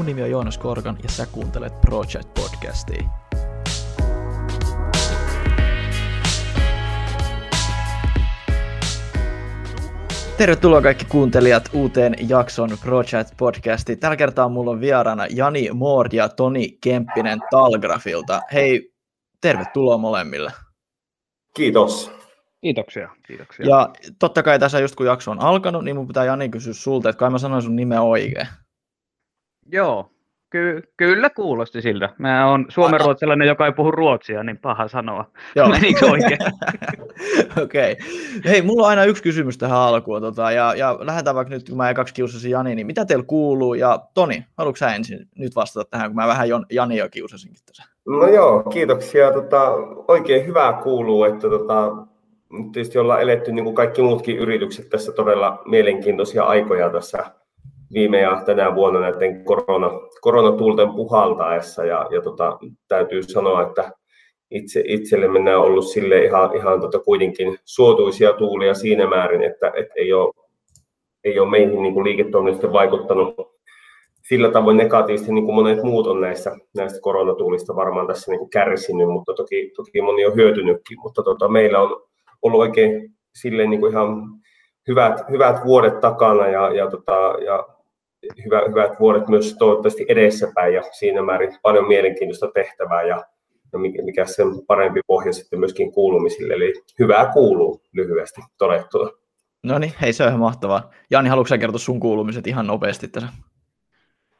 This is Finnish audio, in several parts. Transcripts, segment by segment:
Mun nimi on Joonas Korkan ja sä kuuntelet Project Podcastia. Tervetuloa kaikki kuuntelijat uuteen jakson Project Podcastiin. Tällä kertaa mulla on vieraana Jani Moord ja Toni Kemppinen Talgrafilta. Hei, tervetuloa molemmille. Kiitos. Kiitoksia, kiitoksia. Ja totta kai tässä just kun jakso on alkanut, niin mun pitää Jani kysyä sulta, että kai mä sanoin sun nimen oikein. Joo, ky- kyllä kuulosti siltä. Mä oon suomenruotsalainen, joka ei puhu ruotsia, niin paha sanoa. Joo. Menikö oikein? Okei. Okay. Hei, mulla on aina yksi kysymys tähän alkuun. Tota, ja, ja lähdetään vaikka nyt, kun mä kaksi kiusasin Jani, niin mitä teillä kuuluu? Ja Toni, haluatko sä ensin nyt vastata tähän, kun mä vähän Jani jo kiusasinkin tässä? No joo, kiitoksia. Tota, oikein hyvää kuuluu, että tota, tietysti ollaan eletty niin kuin kaikki muutkin yritykset tässä todella mielenkiintoisia aikoja tässä viime ja tänä vuonna näiden korona, koronatuulten puhaltaessa. Ja, ja tota, täytyy sanoa, että itse, itsellemme nämä on ollut sille ihan, ihan tota kuitenkin suotuisia tuulia siinä määrin, että et ei, ole, ei ole meihin niin liiketoiminnasta vaikuttanut sillä tavoin negatiivisesti, niin kuin monet muut on näissä, näistä koronatuulista varmaan tässä niin kuin kärsinyt, mutta toki, toki moni on hyötynytkin. Mutta tota, meillä on ollut oikein silleen niin kuin ihan hyvät, hyvät vuodet takana ja, ja, tota, ja hyvä, hyvät vuodet myös toivottavasti edessäpäin ja siinä määrin paljon mielenkiintoista tehtävää ja, ja mikä sen parempi pohja sitten myöskin kuulumisille. Eli hyvää kuuluu lyhyesti todettuna. No niin, hei se on ihan mahtavaa. Jani, haluatko kertoa sun kuulumiset ihan nopeasti tässä?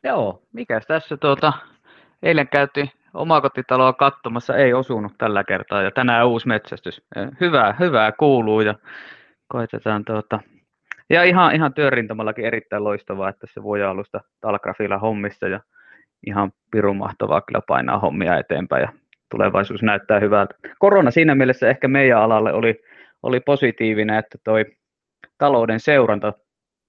Joo, mikäs tässä tuota, eilen käytiin omakotitaloa katsomassa, ei osunut tällä kertaa ja tänään uusi metsästys. Hyvää, hyvää kuuluu ja koitetaan tuota, ja ihan, ihan työrintamallakin erittäin loistavaa, että se voi alusta Talgrafilla hommissa ja ihan pirun mahtavaa kyllä painaa hommia eteenpäin ja tulevaisuus näyttää hyvältä. Korona siinä mielessä ehkä meidän alalle oli, oli positiivinen, että toi talouden seuranta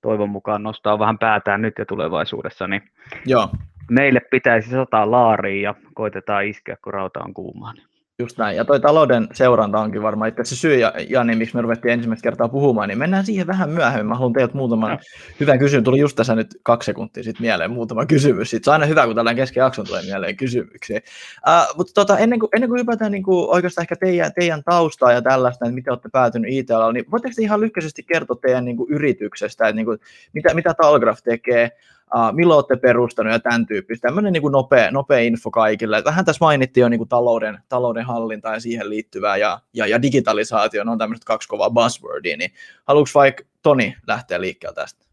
toivon mukaan nostaa vähän päätään nyt ja tulevaisuudessa, niin Joo. meille pitäisi sataa laariin ja koitetaan iskeä, kun rauta on kuumaa. Niin Just näin. Ja toi talouden seuranta onkin varmaan itse se syy, ja Jani, miksi me ruvettiin ensimmäistä kertaa puhumaan, niin mennään siihen vähän myöhemmin. Mä haluan teiltä muutaman no. hyvän kysymyksen. Tuli just tässä nyt kaksi sekuntia sitten mieleen muutama kysymys. Sitten se on aina hyvä, kun tällainen kesken jakson tulee mieleen kysymyksiä. Uh, mutta tota, ennen, kuin, ennen kuin hypätään niin kuin oikeastaan ehkä teidän, teidän taustaa ja tällaista, että miten olette päätynyt it niin voitteko te ihan lyhkäisesti kertoa teidän niin kuin yrityksestä, että niin kuin, mitä, mitä Talgraph tekee, uh, milloin olette perustanut ja tämän tyyppistä. Tämmöinen niin kuin nopea, nopea info kaikille. Vähän tässä mainittiin jo niin kuin talouden, talouden hallinta ja siihen liittyvää ja, ja, ja digitalisaatio, on tämmöiset kaksi kovaa buzzwordia, niin haluatko vaikka Toni lähteä liikkeelle tästä?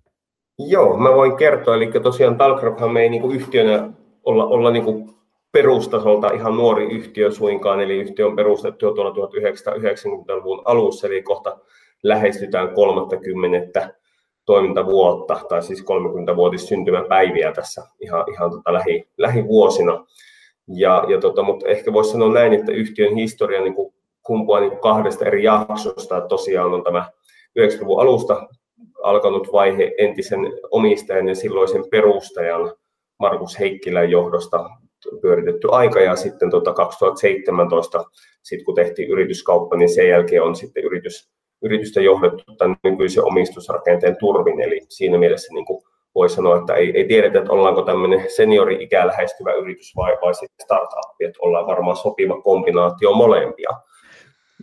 Joo, mä voin kertoa, eli tosiaan Talcrophan me ei niin kuin yhtiönä olla, olla niin kuin perustasolta ihan nuori yhtiö suinkaan, eli yhtiö on perustettu jo tuolla 1990-luvun alussa, eli kohta lähestytään 30 toimintavuotta, tai siis 30-vuotis syntymäpäiviä tässä ihan, ihan tota lähi, lähivuosina. Ja, ja tota, mutta ehkä voisi sanoa näin, että yhtiön historia niin kuin kumpuaa niin kuin kahdesta eri jaksosta. Tosiaan on tämä 90-luvun alusta alkanut vaihe entisen omistajan ja silloisen perustajan Markus Heikkilän johdosta pyöritetty aika ja sitten tota 2017, sit kun tehtiin yrityskauppa, niin sen jälkeen on sitten yritys yritystä johdettu tämän nykyisen omistusrakenteen turvin, eli siinä mielessä niin kuin voi sanoa, että ei, ei tiedetä, että ollaanko tämmöinen seniori-ikää lähestyvä yritys vai, vai sitten startup, että ollaan varmaan sopiva kombinaatio molempia.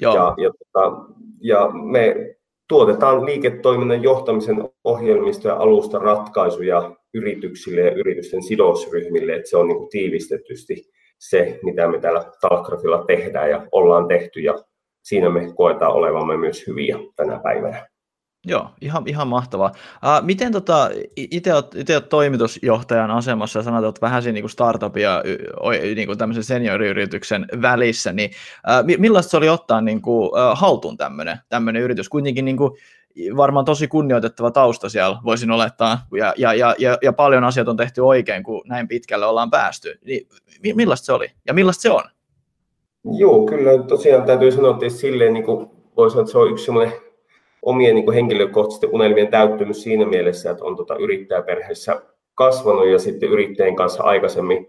Joo. Ja, ja, tota, ja me tuotetaan liiketoiminnan johtamisen ohjelmistoja ja alusta ratkaisuja yrityksille ja yritysten sidosryhmille, että se on niin kuin tiivistetysti se, mitä me täällä Talkrafilla tehdään ja ollaan tehty ja siinä me koetaan olevamme myös hyviä tänä päivänä. Joo, ihan, ihan mahtavaa. Uh, miten tota, itse olet, toimitusjohtajan asemassa ja sanot, että vähän siinä niin startup ja niin kuin tämmöisen senioriyrityksen välissä, niin uh, millaista se oli ottaa niin kuin, uh, haltuun tämmöinen, yritys? Kuitenkin niin kuin, varmaan tosi kunnioitettava tausta siellä, voisin olettaa, ja, ja, ja, ja, paljon asioita on tehty oikein, kun näin pitkälle ollaan päästy. Niin, millaista se oli ja millaista se on? Joo, kyllä. Tosiaan täytyy sanoa, että silleen niin kuin voi sanoa, että se on yksi semmoinen omien niin kuin henkilökohtaisten unelmien täyttymys siinä mielessä, että on tota yrittäjäperheessä kasvanut ja sitten yrittäjien kanssa aikaisemmin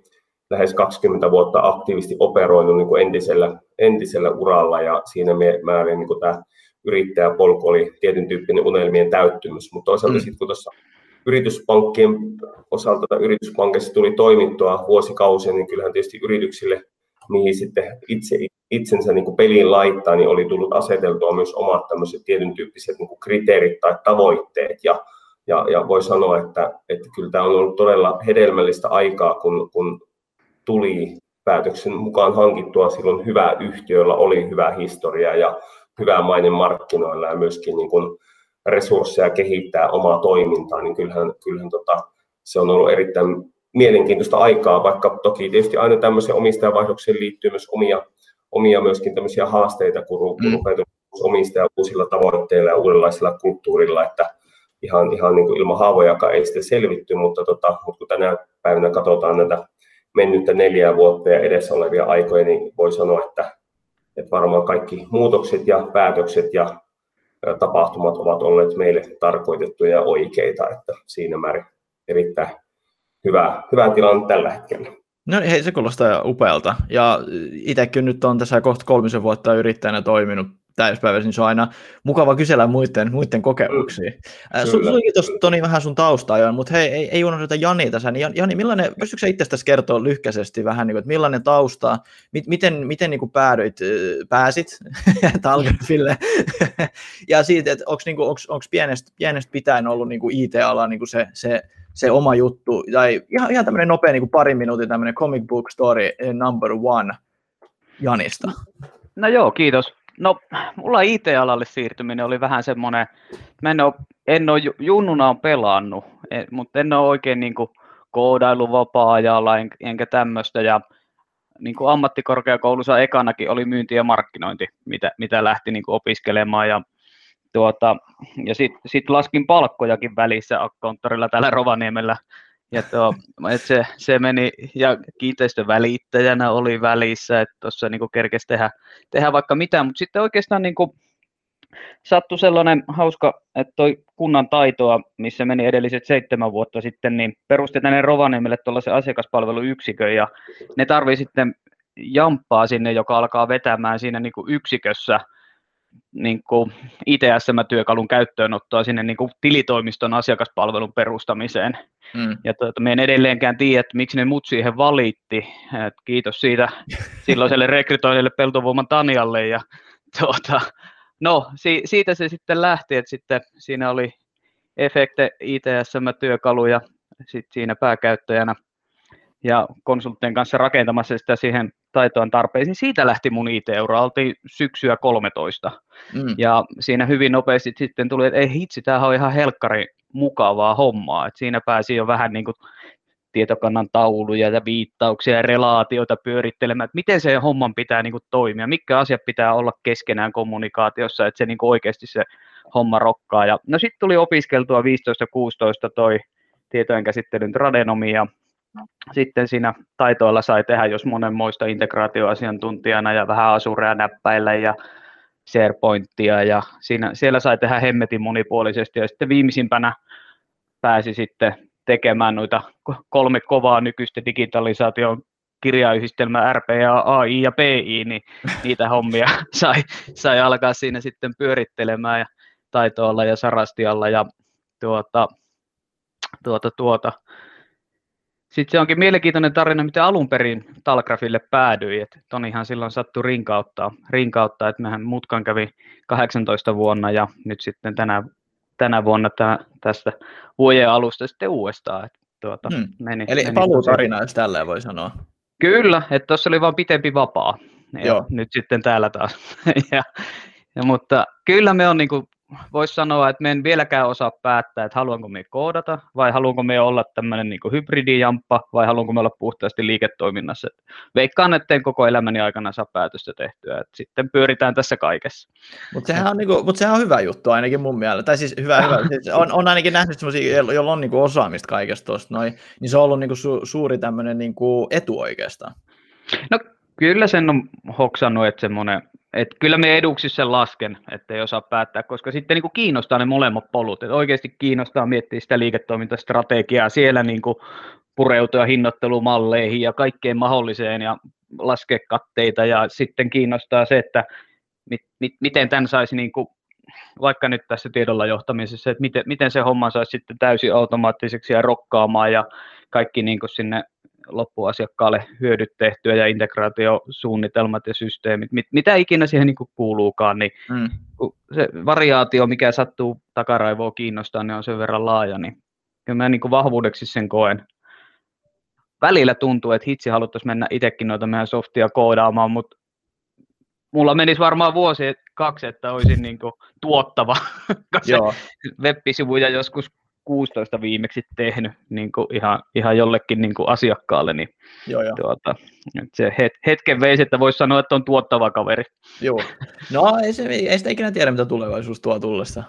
lähes 20 vuotta aktiivisesti operoinut niin kuin entisellä, entisellä uralla. Ja siinä määrin niin kuin tämä yrittäjäpolku oli tietyn tyyppinen unelmien täyttymys, mutta toisaalta mm. sitten kun tuossa yrityspankkien osalta tai yrityspankissa tuli toimittua vuosikausia, niin kyllähän tietysti yrityksille, mihin sitten itse, itsensä niin kuin peliin laittaa, niin oli tullut aseteltua myös omat tämmöiset tietyn tyyppiset niin kuin kriteerit tai tavoitteet. Ja, ja, ja voi sanoa, että, että kyllä tämä on ollut todella hedelmällistä aikaa, kun, kun tuli päätöksen mukaan hankittua silloin hyvä yhtiö, jolla oli hyvä historia ja hyvä maine markkinoilla ja myöskin niin kuin resursseja kehittää omaa toimintaa, niin kyllähän, kyllähän tota, se on ollut erittäin mielenkiintoista aikaa, vaikka toki tietysti aina tämmöisen omistajavaihdokseen liittyy myös omia, omia myöskin tämmöisiä haasteita, kun, mm. rupeaa omistaja uusilla tavoitteilla ja uudenlaisella kulttuurilla, että ihan, ihan niin kuin ilman haavojakaan ei sitten selvitty, mutta, tota, mutta kun tänä päivänä katsotaan näitä mennyttä neljää vuotta ja edessä olevia aikoja, niin voi sanoa, että, että varmaan kaikki muutokset ja päätökset ja tapahtumat ovat olleet meille tarkoitettuja ja oikeita, että siinä määrin erittäin hyvä, hyvä tilanne tällä hetkellä. No hei, se kuulostaa upealta. Ja itsekin nyt on tässä kohta kolmisen vuotta yrittäjänä toiminut täyspäiväisin, niin se on aina mukava kysellä muiden, muiden kokemuksia. Sulikin tuossa Toni vähän sun taustaa jo, mutta hei, ei, ei unohdeta Jani tässä. Niin Jani, millainen, pystytkö sä itsestäsi kertoa lyhkäisesti vähän, niin kuin, että millainen tausta, mit, miten, miten niin kuin päädyit, pääsit Talgrafille, ja siitä, että onko niin onko pienestä, pienestä pitäen ollut niin kuin IT-ala niin kuin se, se, se oma juttu, tai ihan, ihan tämmöinen nopea niin kuin parin minuutin tämmöinen comic book story eh, number one Janista. No joo, kiitos. No, mulla IT-alalle siirtyminen oli vähän semmoinen, mä en ole, en ole junnuna on pelannut, mutta en ole oikein niin koodailu vapaa-ajalla en, enkä tämmöistä. Ja niin kuin ammattikorkeakoulussa ekanakin oli myynti ja markkinointi, mitä, mitä lähti niin kuin opiskelemaan. Ja, tuota, ja sitten sit laskin palkkojakin välissä konttorilla täällä Rovaniemellä ja tuo, et se, se, meni, ja kiinteistövälittäjänä oli välissä, että tuossa niin kerkesi tehdä, tehdä vaikka mitään, mutta sitten oikeastaan niin kuin, sattui sellainen hauska, että toi kunnan taitoa, missä meni edelliset seitsemän vuotta sitten, niin perusti tänne Rovaniemelle tuollaisen asiakaspalveluyksikön, ja ne tarvii sitten jamppaa sinne, joka alkaa vetämään siinä niin kuin yksikössä – niin kuin ITSM-työkalun käyttöönottoa sinne niin kuin tilitoimiston asiakaspalvelun perustamiseen. Mm. Ja tuota, me en edelleenkään tiedä, että miksi ne mut siihen valitti. Et kiitos siitä silloiselle rekrytoinnille Peltovuoman Tanialle. Ja, tuota, no, si- siitä se sitten lähti, että sitten siinä oli Efekte ITSM-työkalu ja sitten siinä pääkäyttäjänä ja konsulttien kanssa rakentamassa sitä siihen taitoon tarpeisiin. Siitä lähti mun IT-euro, oltiin syksyä 13. Mm. Ja siinä hyvin nopeasti sitten tuli, että ei hitsi, tämähän on ihan helkkari mukavaa hommaa. että siinä pääsi jo vähän niin kuin tietokannan tauluja ja viittauksia ja relaatioita pyörittelemään, että miten se homman pitää niin kuin toimia, mitkä asiat pitää olla keskenään kommunikaatiossa, että se niin kuin oikeasti se homma rokkaa. Ja, no sitten tuli opiskeltua 15-16 toi tietojen käsittelyn tradenomia, sitten siinä taitoilla sai tehdä, jos monenmoista integraatioasiantuntijana ja vähän asurea näppäillä ja SharePointia ja siinä, siellä sai tehdä hemmetin monipuolisesti ja sitten viimeisimpänä pääsi sitten tekemään noita kolme kovaa nykyistä digitalisaation kirjayhdistelmä RPA, AI ja PI, niin niitä hommia sai, sai alkaa siinä sitten pyörittelemään ja taitoilla ja sarastialla ja tuota, tuota, tuota, sitten se onkin mielenkiintoinen tarina, miten alun perin Talgrafille päädyi. että Tonihan silloin sattui rinkauttaa, rinkauttaa, että mehän mutkan kävi 18 vuonna ja nyt sitten tänä, tänä vuonna tä, tästä vuoden alusta sitten uudestaan. Että tuota, hmm. meni, Eli meni paluutarina, jos tälleen voi sanoa. Kyllä, että tuossa oli vain pitempi vapaa. Ja Joo. nyt sitten täällä taas. ja, ja, mutta kyllä me on niin kuin voisi sanoa, että me en vieläkään osaa päättää, että haluanko me koodata vai haluanko me olla tämmöinen niin hybridijamppa vai haluanko me olla puhtaasti liiketoiminnassa. Et veikkaan, että en koko elämäni aikana saa päätöstä tehtyä, että sitten pyöritään tässä kaikessa. Mutta sehän, on, niinku, mut sehän on hyvä juttu ainakin mun mielestä, tai siis hyvä, hyvä. Siis on, on ainakin nähnyt sellaisia, joilla on niinku osaamista kaikesta tuosta noin, niin se on ollut niinku su, suuri tämmöinen niinku etu oikeastaan. No kyllä sen on hoksannut, että semmoinen et kyllä me eduksi sen lasken, ei osaa päättää, koska sitten niin kuin kiinnostaa ne molemmat polut. Et oikeasti kiinnostaa miettiä sitä liiketoimintastrategiaa siellä niin kuin pureutua hinnoittelumalleihin ja kaikkeen mahdolliseen ja laskea katteita ja sitten kiinnostaa se, että mit, mit, miten tämän saisi niin kuin vaikka nyt tässä tiedolla johtamisessa, että miten, miten se homma saisi sitten täysin automaattiseksi ja rokkaamaan ja kaikki niin kuin sinne loppuasiakkaalle hyödyt tehtyä ja integraatiosuunnitelmat ja systeemit, mit, mitä ikinä siihen niin kuuluukaan, niin mm. se variaatio, mikä sattuu takaraivoa kiinnostaa, niin on sen verran laaja, niin kyllä mä niin vahvuudeksi sen koen. Välillä tuntuu, että hitsi haluttaisiin mennä itsekin noita meidän softia koodaamaan, mutta mulla menisi varmaan vuosi kaksi, että olisin niin kuin tuottava, koska web-sivuja joskus 16 viimeksi tehnyt niin kuin ihan, ihan jollekin niin kuin asiakkaalle, niin joo, joo. Tuota, se het, hetken veisi, että voisi sanoa, että on tuottava kaveri. Joo, no ei, se, ei sitä ikinä tiedä, mitä tulevaisuus tuo tullessa.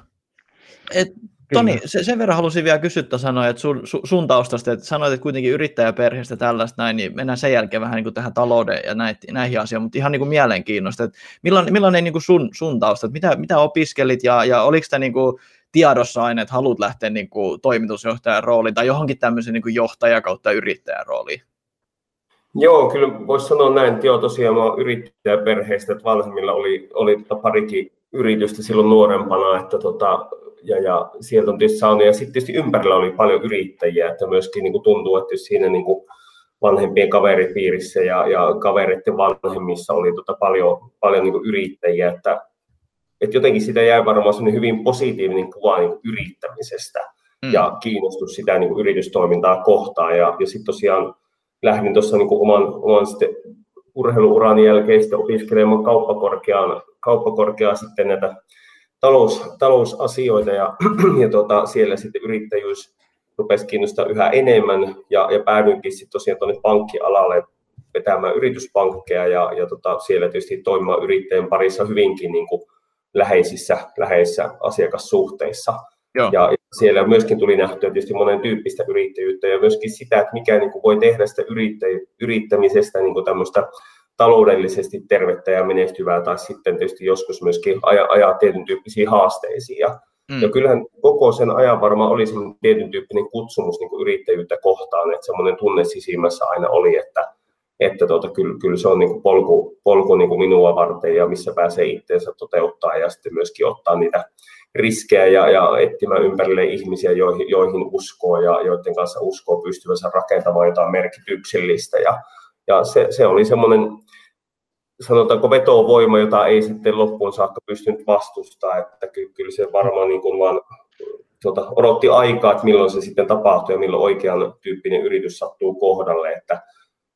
Et, Toni, se, sen verran halusin vielä kysyä, sanoa, että sun, sun taustasta, että sanoit, että kuitenkin yrittäjäperheestä tällaista näin, niin mennään sen jälkeen vähän niin kuin tähän talouden ja näihin, näihin asioihin, mutta ihan niin kuin mielenkiinnosta, että millainen, millainen niin kuin sun, sun tausta, että mitä, mitä opiskelit ja, ja oliko tämä niin kuin tiedossa aina, että haluat lähteä niin kuin toimitusjohtajan rooliin tai johonkin tämmöisen niin kuin johtaja kautta yrittäjän rooliin? Joo, kyllä voisi sanoa näin, että joo, tosiaan mä oon yrittäjäperheestä, että vanhemmilla oli, oli parikin yritystä silloin nuorempana, että tota, ja, ja sieltä on tietysti saanut, ja sitten tietysti ympärillä oli paljon yrittäjiä, että myöskin niin kuin tuntuu, että siinä niin kuin vanhempien kaveripiirissä ja, ja kavereiden vanhemmissa oli tota paljon, paljon niin kuin yrittäjiä, että, että jotenkin sitä jäi varmaan hyvin positiivinen kuva niin kuin yrittämisestä mm. ja kiinnostus sitä niin kuin yritystoimintaa kohtaan, ja, ja sitten tosiaan lähdin tuossa niin oman, oman sitten urheiluuran jälkeen sitten opiskelemaan kauppakorkeaan, kauppakorkeaan sitten näitä talous, talousasioita ja, ja tota, siellä sitten yrittäjyys rupesi kiinnostaa yhä enemmän ja, ja päädyinkin sitten tosiaan tuonne pankkialalle vetämään yrityspankkeja ja, ja tota, siellä tietysti toimimaan yrittäjän parissa hyvinkin niin kuin läheisissä, läheisissä asiakassuhteissa. Joo. Ja siellä myöskin tuli nähtyä tietysti monen tyyppistä yrittäjyyttä ja myöskin sitä, että mikä niin kuin voi tehdä sitä yrittämisestä niin kuin tämmöistä taloudellisesti tervettä ja menestyvää, tai sitten tietysti joskus myöskin ajaa, ajaa tietyn tyyppisiä haasteisiin. Ja, mm. ja kyllähän koko sen ajan varmaan oli semmoinen tietyn tyyppinen kutsumus niin kuin yrittäjyyttä kohtaan, että semmoinen tunne sisimmässä aina oli, että, että tuota, kyllä, kyllä se on niin kuin polku, polku niin kuin minua varten ja missä pääsee itseensä toteuttaa ja sitten myöskin ottaa niitä riskejä ja, ja etsimään ympärille ihmisiä, joihin, joihin uskoo ja joiden kanssa uskoo pystyvänsä rakentamaan jotain merkityksellistä. Ja, ja se, se oli semmoinen sanotaanko vetovoima, jota ei sitten loppuun saakka pystynyt vastustaa, että kyllä se varmaan niin kuin vaan tuota, odotti aikaa, että milloin se sitten tapahtuu ja milloin oikean tyyppinen yritys sattuu kohdalle, että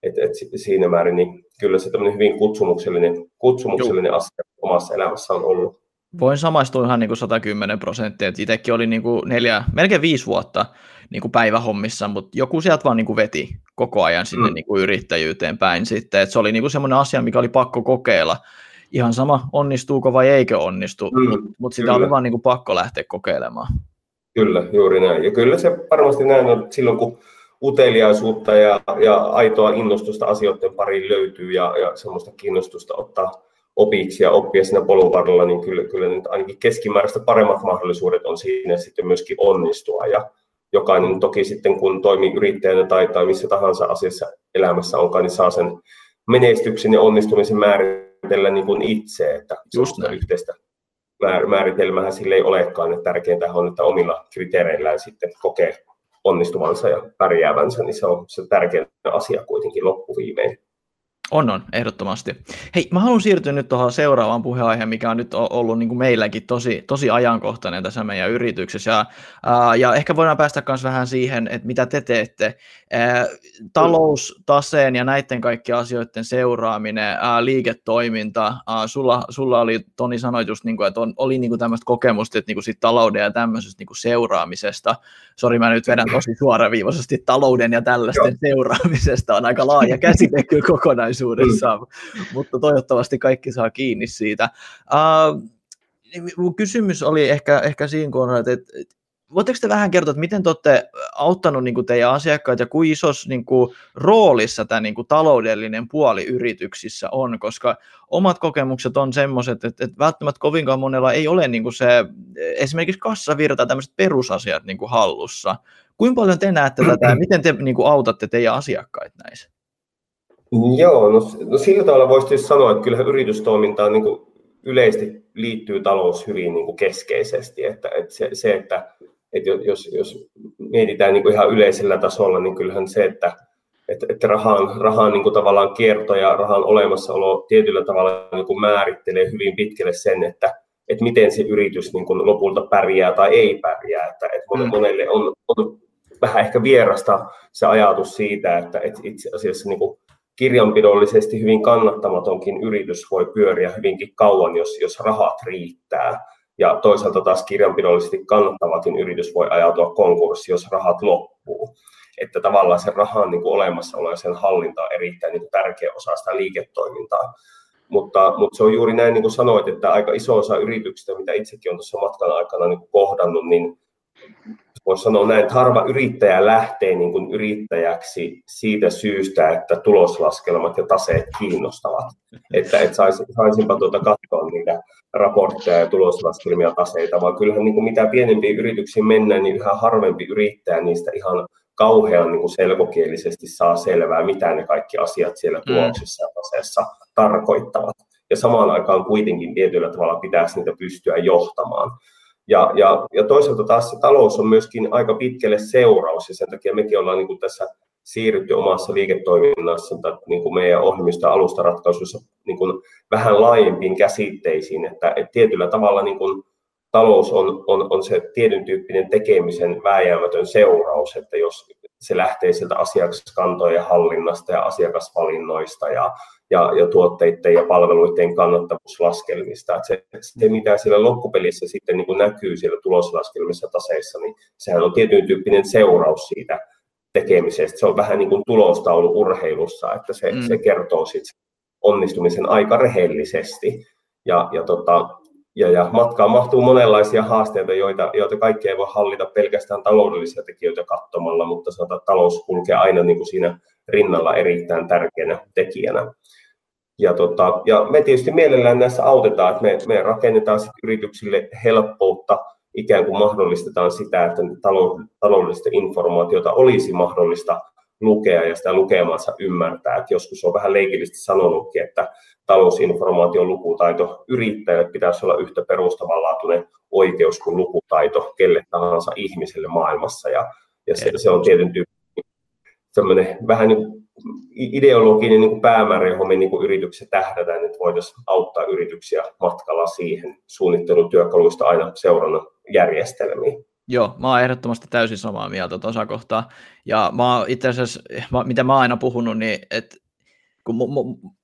et, et siinä määrin niin kyllä se tämmöinen hyvin kutsumuksellinen, kutsumuksellinen asia omassa elämässä on ollut. Voin samaistua ihan niin kuin 110 prosenttia, että itsekin oli niin kuin neljä, melkein viisi vuotta niin kuin päivähommissa, mutta joku sieltä vaan niin kuin veti koko ajan sinne mm. niin kuin yrittäjyyteen päin sitten, että se oli niin kuin semmoinen asia, mikä oli pakko kokeilla. Ihan sama, onnistuuko vai eikö onnistu, mm. mutta mut sitä kyllä. oli vaan niin kuin pakko lähteä kokeilemaan. Kyllä, juuri näin. Ja kyllä se varmasti näin on, silloin kun uteliaisuutta ja, ja aitoa innostusta asioiden pariin löytyy ja, ja semmoista kiinnostusta ottaa opiksi ja oppia siinä polun varrella, niin kyllä, kyllä nyt ainakin keskimääräistä paremmat mahdollisuudet on siinä sitten myöskin onnistua. Ja jokainen toki sitten, kun toimii yrittäjänä tai, tai missä tahansa asiassa elämässä onkaan, niin saa sen menestyksen ja onnistumisen määritellä niin kuin itse, että Just yhteistä määritelmähän sille ei olekaan, että tärkeintä on, että omilla kriteereillään sitten kokee onnistuvansa ja pärjäävänsä, niin se on se tärkein asia kuitenkin loppuviimein. On, on, ehdottomasti. Hei, mä haluan siirtyä nyt tuohon seuraavaan puheenaiheen, mikä on nyt ollut niin kuin meilläkin tosi, tosi ajankohtainen tässä meidän yrityksessä. Ja, ää, ja ehkä voidaan päästä myös vähän siihen, että mitä te teette. Ää, talous, taseen ja näiden kaikkien asioiden seuraaminen, ää, liiketoiminta. Ää, sulla, sulla oli, Toni sanoi just, niin kuin, että on, oli niin kuin tämmöistä kokemusta että niin kuin talouden ja tämmöisestä niin kuin seuraamisesta. Sori, mä nyt vedän tosi suoraviivaisesti talouden ja tällaisten Joo. seuraamisesta. On aika laaja käsite kyllä kokonaisuus kokonaisuudessaan, mm. mutta toivottavasti kaikki saa kiinni siitä. Uh, kysymys oli ehkä, ehkä siinä kohdalla, että, että voitteko te vähän kertoa, että miten te olette auttanut niin kuin teidän asiakkaat ja kuin isossa niin kuin, roolissa tämä niin kuin, taloudellinen puoli yrityksissä on, koska omat kokemukset on semmoiset, että, että välttämättä kovinkaan monella ei ole niin kuin se, esimerkiksi kassavirta, tämmöiset perusasiat niin kuin, hallussa. Kuinka paljon te näette tätä ja miten te niin kuin, autatte teidän asiakkaita näissä? Joo, no, no sillä tavalla voisi sanoa, että kyllähän yritystoiminta on niin kuin yleisesti liittyy talous hyvin niin kuin keskeisesti. Että, että se, se, että, että jos, jos mietitään niin kuin ihan yleisellä tasolla, niin kyllähän se, että, että, että rahan, rahan niin kuin tavallaan kierto ja rahan olemassaolo tietyllä tavalla niin kuin määrittelee hyvin pitkälle sen, että, että miten se yritys niin kuin lopulta pärjää tai ei pärjää. Että, että mm. monelle on, on vähän ehkä vierasta se ajatus siitä, että, että itse asiassa niin kuin kirjanpidollisesti hyvin kannattamatonkin yritys voi pyöriä hyvinkin kauan, jos, jos rahat riittää. Ja toisaalta taas kirjanpidollisesti kannattavakin yritys voi ajautua konkurssi, jos rahat loppuu. Että tavallaan se rahan niin kuin olemassaolo ja sen hallinta on erittäin niin kuin tärkeä osa sitä liiketoimintaa. Mutta, mutta se on juuri näin, niin kuin sanoit, että aika iso osa yrityksistä, mitä itsekin olen tuossa matkan aikana niin kohdannut, niin voisi sanoa näin, että harva yrittäjä lähtee niin kuin yrittäjäksi siitä syystä, että tuloslaskelmat ja taseet kiinnostavat. Että et sais, saisinpa tuota katsoa niitä raportteja ja tuloslaskelmia ja taseita, vaan kyllähän niin kuin mitä pienempiin yrityksiin mennään, niin yhä harvempi yrittäjä niistä ihan kauhean niin kuin selkokielisesti saa selvää, mitä ne kaikki asiat siellä mm. tuloksessa ja taseessa tarkoittavat. Ja samaan aikaan kuitenkin tietyllä tavalla pitäisi niitä pystyä johtamaan. Ja, ja, ja toisaalta taas se talous on myöskin aika pitkälle seuraus, ja sen takia mekin ollaan niin kuin tässä siirrytty omassa liiketoiminnassa tai niin kuin meidän ohjelmista alustaratkaisuissa niin kuin vähän laajempiin käsitteisiin, että, että tietyllä tavalla niin kuin talous on, on, on se tietyn tyyppinen tekemisen vääjäämätön seuraus, että jos se lähtee sieltä asiakaskantojen hallinnasta ja asiakasvalinnoista ja, ja, ja tuotteiden ja palveluiden kannattavuuslaskelmista. Että se, se, mitä siellä loppupelissä sitten niin kuin näkyy siellä tuloslaskelmissa taseissa, niin sehän on tietyn tyyppinen seuraus siitä tekemisestä. Se on vähän niin kuin tulostaulu urheilussa, että se, mm. se kertoo sitten onnistumisen aika rehellisesti. Ja, ja tota, ja, ja matkaan mahtuu monenlaisia haasteita, joita, joita kaikki ei voi hallita pelkästään taloudellisia tekijöitä katsomalla, mutta sanotaan, että talous kulkee aina niin kuin siinä rinnalla erittäin tärkeänä tekijänä. Ja, tota, ja me tietysti mielellään näissä autetaan, että me, me rakennetaan sit yrityksille helppoutta, ikään kuin mahdollistetaan sitä, että taloudellista informaatiota olisi mahdollista lukea ja sitä lukemansa ymmärtää. Et joskus on vähän leikillisesti sanonutkin, että talousinformaation lukutaito yrittäjille pitäisi olla yhtä perustavanlaatuinen oikeus kuin lukutaito kelle tahansa ihmiselle maailmassa. Ja, ja se, se on tietyn tyyppinen vähän niin ideologinen niin päämäärä, johon me niin kuin yrityksessä tähdätään, että voitaisiin auttaa yrityksiä matkalla siihen suunnittelutyökaluista aina seurannan järjestelmiin. Joo, mä oon ehdottomasti täysin samaa mieltä tuossa kohtaa. Ja mä itse asiassa, mitä mä oon aina puhunut, niin että kun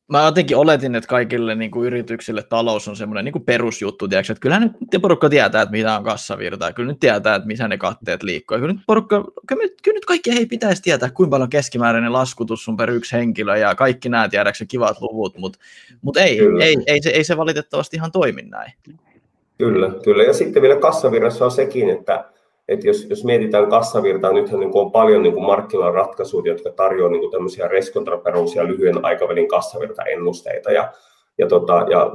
mä jotenkin oletin, että kaikille niin kuin yrityksille talous on semmoinen niin kuin perusjuttu, tiedätkö? että kyllähän nyt porukka tietää, että mitä on kassavirta, ja kyllä nyt tietää, että missä ne katteet liikkuu, kyllä nyt porukka, kyllä, nyt, kyllä nyt kaikki ei pitäisi tietää, kuinka paljon keskimääräinen laskutus on per yksi henkilö, ja kaikki nämä tiedätkö kivat luvut, mutta, mutta ei, ei, ei, se, ei se valitettavasti ihan toimi näin. Kyllä, kyllä, ja sitten vielä kassavirrassa on sekin, että että jos, jos mietitään kassavirtaa, nythän niin on paljon niin markkinaratkaisuja, jotka tarjoavat niin tämmöisiä reskontraperuisia lyhyen aikavälin kassavirtaennusteita ja, ja, tota, ja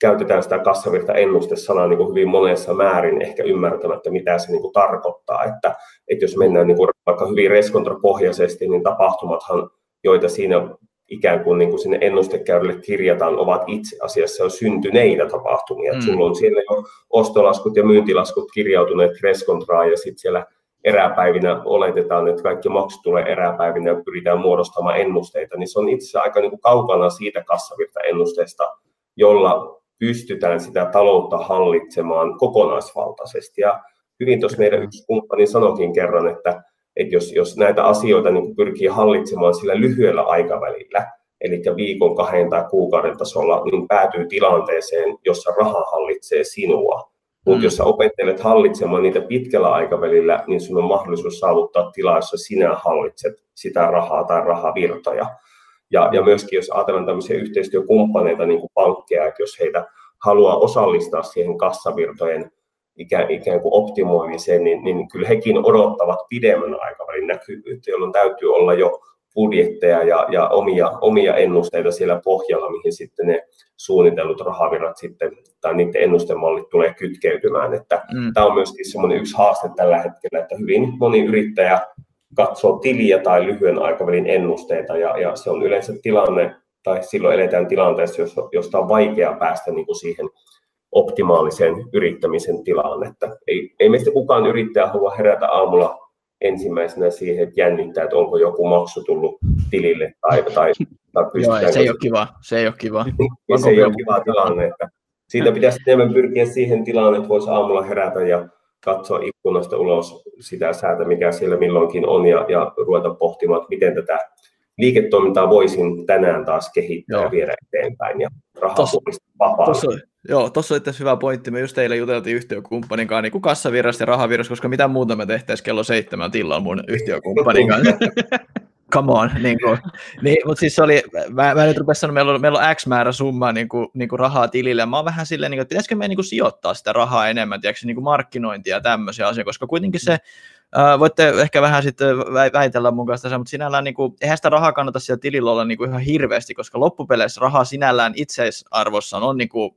käytetään sitä kassavirtaennustesanaa niin hyvin monessa määrin ehkä ymmärtämättä, mitä se niin tarkoittaa. Että, että jos mennään niin kuin vaikka hyvin reskontrapohjaisesti, niin tapahtumathan, joita siinä ikään kuin, niin kuin sinne ennustekäyrälle kirjataan, ovat itse asiassa jo syntyneitä tapahtumia. Mm. Sulla on siellä jo ostolaskut ja myyntilaskut kirjautuneet Kreskontraan ja sitten siellä eräpäivinä oletetaan, että kaikki maksut tulee eräpäivinä ja pyritään muodostamaan ennusteita, niin se on itse asiassa aika niin kuin kaukana siitä kassavirta ennusteesta, jolla pystytään sitä taloutta hallitsemaan kokonaisvaltaisesti. Ja hyvin tuossa meidän yksi kumppani sanokin kerran, että että jos, jos näitä asioita niin pyrkii hallitsemaan sillä lyhyellä aikavälillä, eli viikon, kahden tai kuukauden tasolla, niin päätyy tilanteeseen, jossa raha hallitsee sinua. Mutta mm. jos sä opettelet hallitsemaan niitä pitkällä aikavälillä, niin sun on mahdollisuus saavuttaa tila, jossa sinä hallitset sitä rahaa tai rahavirtoja. Ja, ja myöskin jos ajatellaan tämmöisiä yhteistyökumppaneita, niin kuin pankkeja, että jos heitä haluaa osallistaa siihen kassavirtojen ikään, ikään kuin optimoimiseen, niin, niin kyllä hekin odottavat pidemmän aikavälin näkyvyyttä, jolloin täytyy olla jo budjetteja ja, ja omia, omia ennusteita siellä pohjalla, mihin sitten ne suunnitellut rahavirrat sitten, tai niiden ennustemallit tulee kytkeytymään. Että mm. Tämä on myöskin semmoinen yksi haaste tällä hetkellä, että hyvin moni yrittäjä katsoo tiliä tai lyhyen aikavälin ennusteita, ja, ja se on yleensä tilanne, tai silloin eletään tilanteessa, josta on vaikea päästä niin kuin siihen optimaaliseen yrittämisen tilaan. Että ei, ei meistä kukaan yrittäjä halua herätä aamulla ensimmäisenä siihen, että jännittää, että onko joku maksu tullut tilille tai, tai, tai Joo, se ei ole kiva. Se ei ole kiva. ja se ei ole kiva tilanne. Että siitä pitäisi enemmän pyrkiä siihen tilaan, että voisi aamulla herätä ja katsoa ikkunasta ulos sitä säätä, mikä siellä milloinkin on, ja, ja ruveta pohtimaan, että miten tätä liiketoimintaa voisin tänään taas kehittää Joo. ja viedä eteenpäin ja rahapuolista vapaasti. Joo, tuossa oli tässä hyvä pointti. Me just eilen juteltiin yhtiökumppanin kanssa niin kassavirrasta ja rahavirrasta, koska mitä muuta me tehtäisiin kello seitsemän tilalla mun yhtiökumppanin kanssa. Come on. Niin kuin. Niin, mutta siis oli, mä, mä nyt rupesin sanoa, meillä on, meillä on X määrä summaa niin kuin, niin kuin rahaa tilille, ja mä oon vähän silleen, niin kuin, että pitäisikö meidän niin kuin, sijoittaa sitä rahaa enemmän, tiedätkö, niin kuin markkinointia ja tämmöisiä asioita, koska kuitenkin se, Uh, voitte ehkä vähän sitten väitellä mun kanssa, mutta sinällään niin kuin, eihän sitä rahaa kannata siellä tilillä olla niin kuin ihan hirveästi, koska loppupeleissä rahaa sinällään itseisarvossaan on niin kuin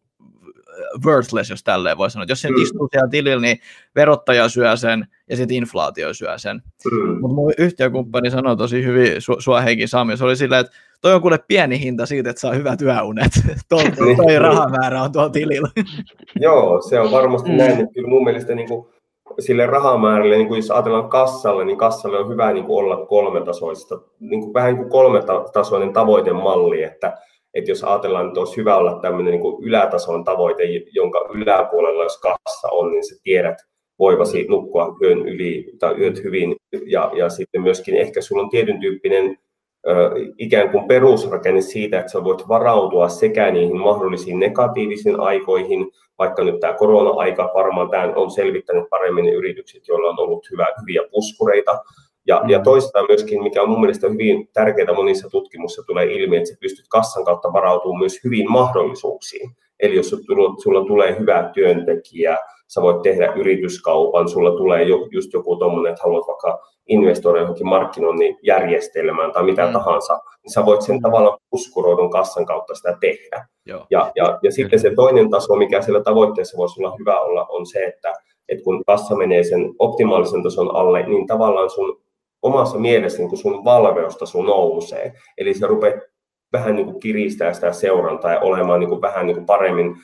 worthless, jos tälleen voi sanoa. jos se mm. istuu siellä tilillä, niin verottaja syö sen ja sitten inflaatio syö sen. Mm. Mutta mun yhtiökumppani sanoi tosi hyvin, su- sua Heikki Sami, se oli silleen, että toi on kuule pieni hinta siitä, että saa hyvät yöunet. toi, toi rahamäärä on tuolla tilillä. Joo, se on varmasti mm. näin. Kyllä mun mielestä niin kuin sille rahamäärälle, niin kuin jos ajatellaan kassalle, niin kassalle on hyvä niin kuin olla kolmetasoista, niin kuin, vähän niin kuin kolmetasoinen tavoitemalli, että että jos ajatellaan, että olisi hyvä olla tämmöinen niin ylätason tavoite, jonka yläpuolella, jos kassa on, niin sä tiedät voivasi nukkua yön yli tai yöt hyvin, ja, ja sitten myöskin ehkä sulla on tietyn tyyppinen ikään kuin perusrakenne siitä, että sä voit varautua sekä niihin mahdollisiin negatiivisiin aikoihin, vaikka nyt tämä korona-aika varmaan tämä on selvittänyt paremmin ne yritykset, joilla on ollut hyvä, hyviä puskureita, ja, ja mm. toistaan myöskin, mikä on mun mielestä hyvin tärkeää monissa tutkimuksissa tulee ilmi, että sä pystyt kassan kautta varautumaan myös hyvin mahdollisuuksiin. Eli jos sulla, sulla tulee hyvä työntekijä, sä voit tehdä yrityskaupan, sulla tulee just joku tuommoinen, että haluat vaikka investoida johonkin markkinoinnin järjestelmään tai mitä mm. tahansa, niin sä voit sen mm. tavallaan puskuroidun kassan kautta sitä tehdä. Joo. Ja, ja, ja sitten se toinen taso, mikä siellä tavoitteessa voisi olla hyvä olla, on se, että, että kun kassa menee sen optimaalisen tason alle, niin tavallaan sun omassa mielessä niin kuin sun valveustaso nousee. Eli se rupeat vähän niin kuin kiristää sitä seurantaa ja olemaan niin kuin vähän niin kuin paremmin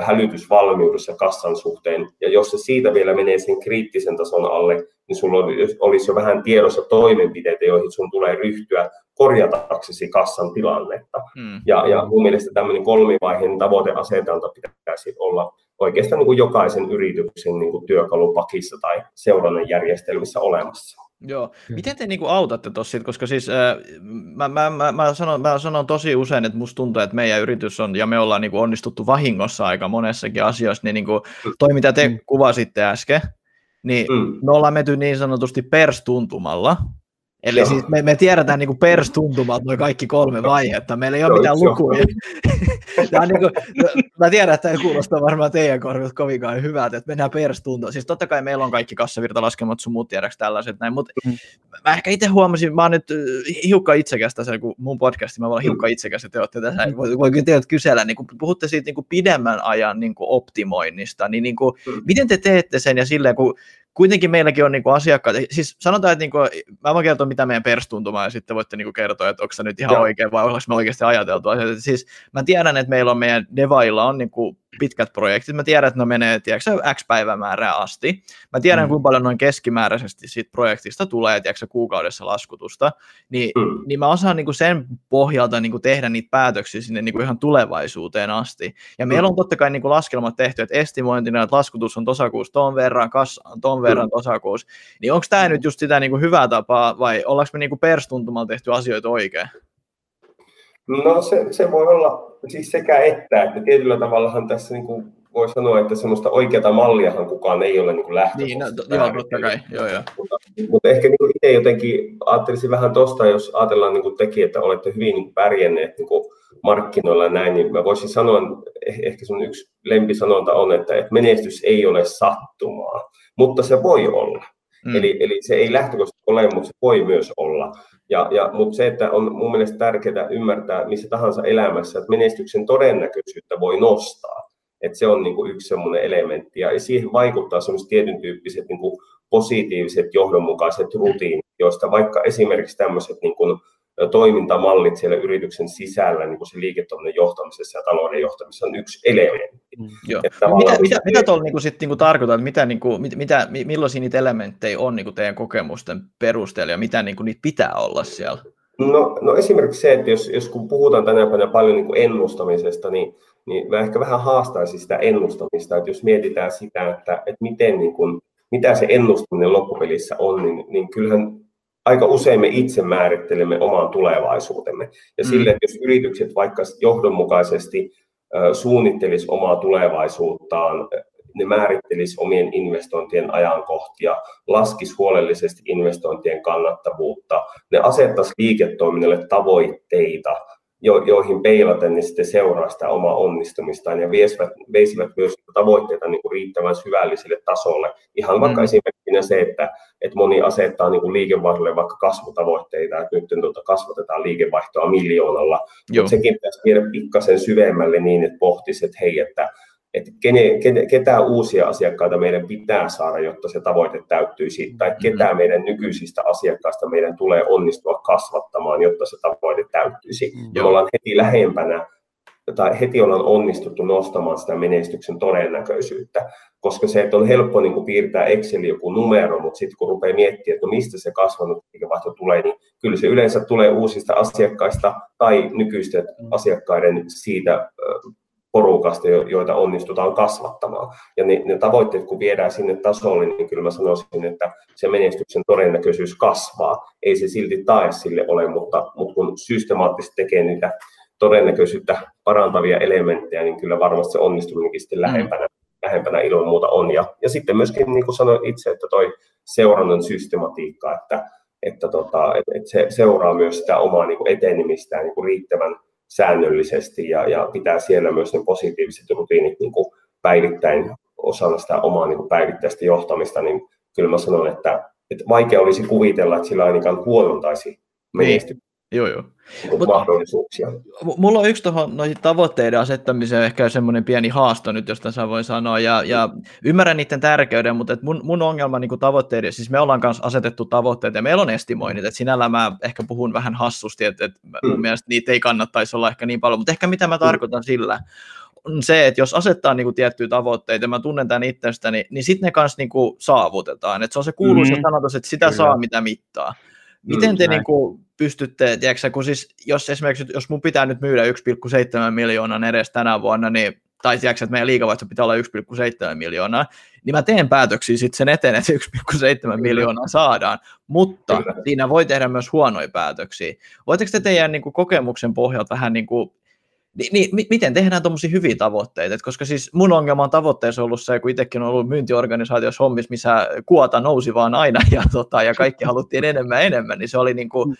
hälytysvalmiudessa kassan suhteen. Ja jos se siitä vielä menee sen kriittisen tason alle, niin sulla olisi jo vähän tiedossa toimenpiteitä, joihin sun tulee ryhtyä korjataksesi kassan tilannetta. Mm. Ja, ja mun mielestä tämmöinen kolmivaiheen tavoiteasetanta pitäisi olla oikeastaan niin kuin jokaisen yrityksen niin kuin työkalupakissa tai seurannan järjestelmissä olemassa. Joo. Miten te niinku autatte tuossa, koska siis äh, mä, mä, mä, mä, sanon, mä sanon tosi usein, että musta tuntuu, että meidän yritys on, ja me ollaan niinku onnistuttu vahingossa aika monessakin asiassa, niin niinku, hmm. toi mitä te mm. kuvasitte äsken, niin mm. me ollaan menty niin sanotusti perstuntumalla, Eli Joo. siis me, me tiedetään niin perstuntumalta noin kaikki kolme vaihetta, meillä ei ole mitään lukuja. Tämä on niin kuin, mä tiedän, että ei kuulosta varmaan teidän korvilta kovinkaan hyvältä, että mennään perstuntoon. Siis totta kai meillä on kaikki kassavirtalaskelmat sun muut tiedäks tällaiset näin, mutta mm. mä ehkä itse huomasin, mä oon nyt hiukka itsekästä se, kun mun podcasti, mä voin hiukka itsekästä, te olette tässä, mm. voi, voi teidät kysellä, niin kun puhutte siitä niin kuin pidemmän ajan niin kuin optimoinnista, niin, niin kuin, mm. miten te teette sen ja silleen, kun kuitenkin meilläkin on niinku asiakkaat, siis sanotaan, että niinku, mä voin kertoa, mitä meidän perstuntuma, ja sitten voitte niinku kertoa, että onko se nyt ihan Joo. oikein, vai onko me oikeasti ajateltu. Siis mä tiedän, että meillä on meidän devailla on niinku pitkät projektit. Mä tiedän, että ne menee tiedätkö, X päivämäärää asti. Mä tiedän, mm. kuinka paljon noin keskimääräisesti siitä projektista tulee tiedätkö, kuukaudessa laskutusta. Niin, mm. niin mä osaan niin kuin sen pohjalta niin kuin tehdä niitä päätöksiä sinne niin kuin ihan tulevaisuuteen asti. Ja meillä on mm. totta kai niin kuin laskelmat tehty, että estimointina, että laskutus on tosakuussa ton verran, kassa on ton verran mm. tosakuussa. Niin onko tämä nyt just sitä niin kuin hyvää tapaa vai ollaanko me niin kuin perstuntumalla tehty asioita oikein? No se, se voi olla siis sekä että, että tietyllä tavallahan tässä niin kuin voi sanoa, että semmoista oikeata malliahan kukaan ei ole niin lähtökohtaisesti. Niin, no, joo, totta kai, joo, joo. Mutta, mutta ehkä niin kuin itse jotenkin ajattelisin vähän tuosta, jos ajatellaan niin kuin teki, että olette hyvin niin pärjänneet niin kuin markkinoilla näin, niin mä voisin sanoa, eh, ehkä sun yksi lempisanonta on, että, että menestys ei ole sattumaa, mutta se voi olla. Mm. Eli, eli se ei lähtökohtaisesti ole, mutta se voi myös olla. Ja, ja, mutta se, että on mun mielestä tärkeää ymmärtää missä tahansa elämässä, että menestyksen todennäköisyyttä voi nostaa. Että se on niin kuin yksi semmoinen elementti. Ja siihen vaikuttaa semmoiset tietyn tyyppiset niin kuin positiiviset, johdonmukaiset rutiinit, joista vaikka esimerkiksi tämmöiset niin kuin toimintamallit siellä yrityksen sisällä niin kuin se liiketoiminnan johtamisessa ja talouden johtamisessa on yksi elementti. Mm, joo. Mitä, mitä, se... mitä tuolla niin sitten niin tarkoittaa, että mitä, niin kuin, mitä, millaisia niitä elementtejä on niin kuin teidän kokemusten perusteella ja mitä niin kuin niitä pitää olla siellä? No, no esimerkiksi se, että jos, jos kun puhutaan tänä päivänä paljon niin kuin ennustamisesta, niin, niin mä ehkä vähän haastaisin sitä ennustamista, että jos mietitään sitä, että, että miten niin kuin, mitä se ennustaminen loppupelissä on, niin, niin kyllähän aika usein me itse määrittelemme oman tulevaisuutemme. Ja mm. sille, että jos yritykset vaikka johdonmukaisesti suunnittelisi omaa tulevaisuuttaan, ne määrittelisi omien investointien ajankohtia, laskisi huolellisesti investointien kannattavuutta, ne asettaisi liiketoiminnalle tavoitteita, jo, joihin peilaten ne sitten seuraa sitä omaa onnistumistaan ja viesivät, veisivät myös tavoitteita niin kuin riittävän syvälliselle tasolle. Ihan mm. vaikka esimerkkinä se, että, että moni asettaa niin kuin liikevaihdolle vaikka kasvutavoitteita, että nyt tuota kasvatetaan liikevaihtoa miljoonalla, Joo. mutta sekin pitäisi viedä pikkasen syvemmälle niin, että pohtisi, että hei, että että kene, kene, ketä uusia asiakkaita meidän pitää saada, jotta se tavoite täyttyisi, tai mm-hmm. ketä meidän nykyisistä asiakkaista meidän tulee onnistua kasvattamaan, jotta se tavoite täyttyisi. Mm-hmm. Ja me ollaan heti lähempänä, tai heti ollaan onnistuttu nostamaan sitä menestyksen todennäköisyyttä, koska se, että on helppo niin kuin piirtää Excel joku numero, mutta sitten kun rupeaa miettimään, että no mistä se kasvanut liikevaihto tulee, niin kyllä se yleensä tulee uusista asiakkaista tai nykyisten asiakkaiden siitä porukasta, joita onnistutaan kasvattamaan. Ja ne, ne tavoitteet, kun viedään sinne tasolle, niin kyllä mä sanoisin, että se menestyksen todennäköisyys kasvaa. Ei se silti tae sille ole, mutta, mutta kun systemaattisesti tekee niitä todennäköisyyttä parantavia elementtejä, niin kyllä varmasti se onnistuminenkin sitten mm. lähempänä, lähempänä ilman muuta on. Ja, ja sitten myöskin, niin kuin sanoin itse, että toi seurannan systematiikka, että, että, tota, että, että se seuraa myös sitä omaa niin kuin etenemistään niin kuin riittävän säännöllisesti ja, ja pitää siellä myös ne positiiviset rutiinit niin kuin päivittäin osana sitä omaa niin kuin päivittäistä johtamista, niin kyllä mä sanon, että, että vaikea olisi kuvitella, että sillä ainakaan huonontaisi menestystä. Joo, joo. mahdollisuuksia. Mulla on yksi tuohon noihin tavoitteiden asettamiseen ehkä semmoinen pieni haasto nyt, josta sä voin sanoa, ja, ja ymmärrän niiden tärkeyden, mutta et mun, mun ongelma niin tavoitteiden, siis me ollaan kanssa asetettu tavoitteita, ja meillä on estimoinnit, että sinällään mä ehkä puhun vähän hassusti, että, että mun mm. mielestä niitä ei kannattaisi olla ehkä niin paljon, mutta ehkä mitä mä mm. tarkoitan mm. sillä, on se, että jos asettaa niin kuin tiettyjä tavoitteita, ja mä tunnen tämän itsestäni, niin sitten ne kanssa niin kuin saavutetaan. Et se on se kuuluisa mm-hmm. sanotus, että sitä Kyllä. saa mitä mittaa. Miten te mm, niin kuin, pystytte, tiedätkö, kun siis, jos esimerkiksi, jos mun pitää nyt myydä 1,7 miljoonan edes tänä vuonna, niin tai tiedätkö, että meidän liikavaihto pitää olla 1,7 miljoonaa, niin mä teen päätöksiä sitten sen eteen, että 1,7 miljoonaa saadaan, mutta Kyllä. siinä voi tehdä myös huonoja päätöksiä. Voitteko te teidän niin kuin, kokemuksen pohjalta vähän niin kuin, niin, niin, miten tehdään tuommoisia hyviä tavoitteita? Et koska siis mun ongelma on tavoitteessa ollut se, kun itsekin on ollut myyntiorganisaatiossa hommissa, missä kuota nousi vaan aina ja, tota, ja kaikki haluttiin enemmän ja enemmän, niin se oli niin kuin, mm.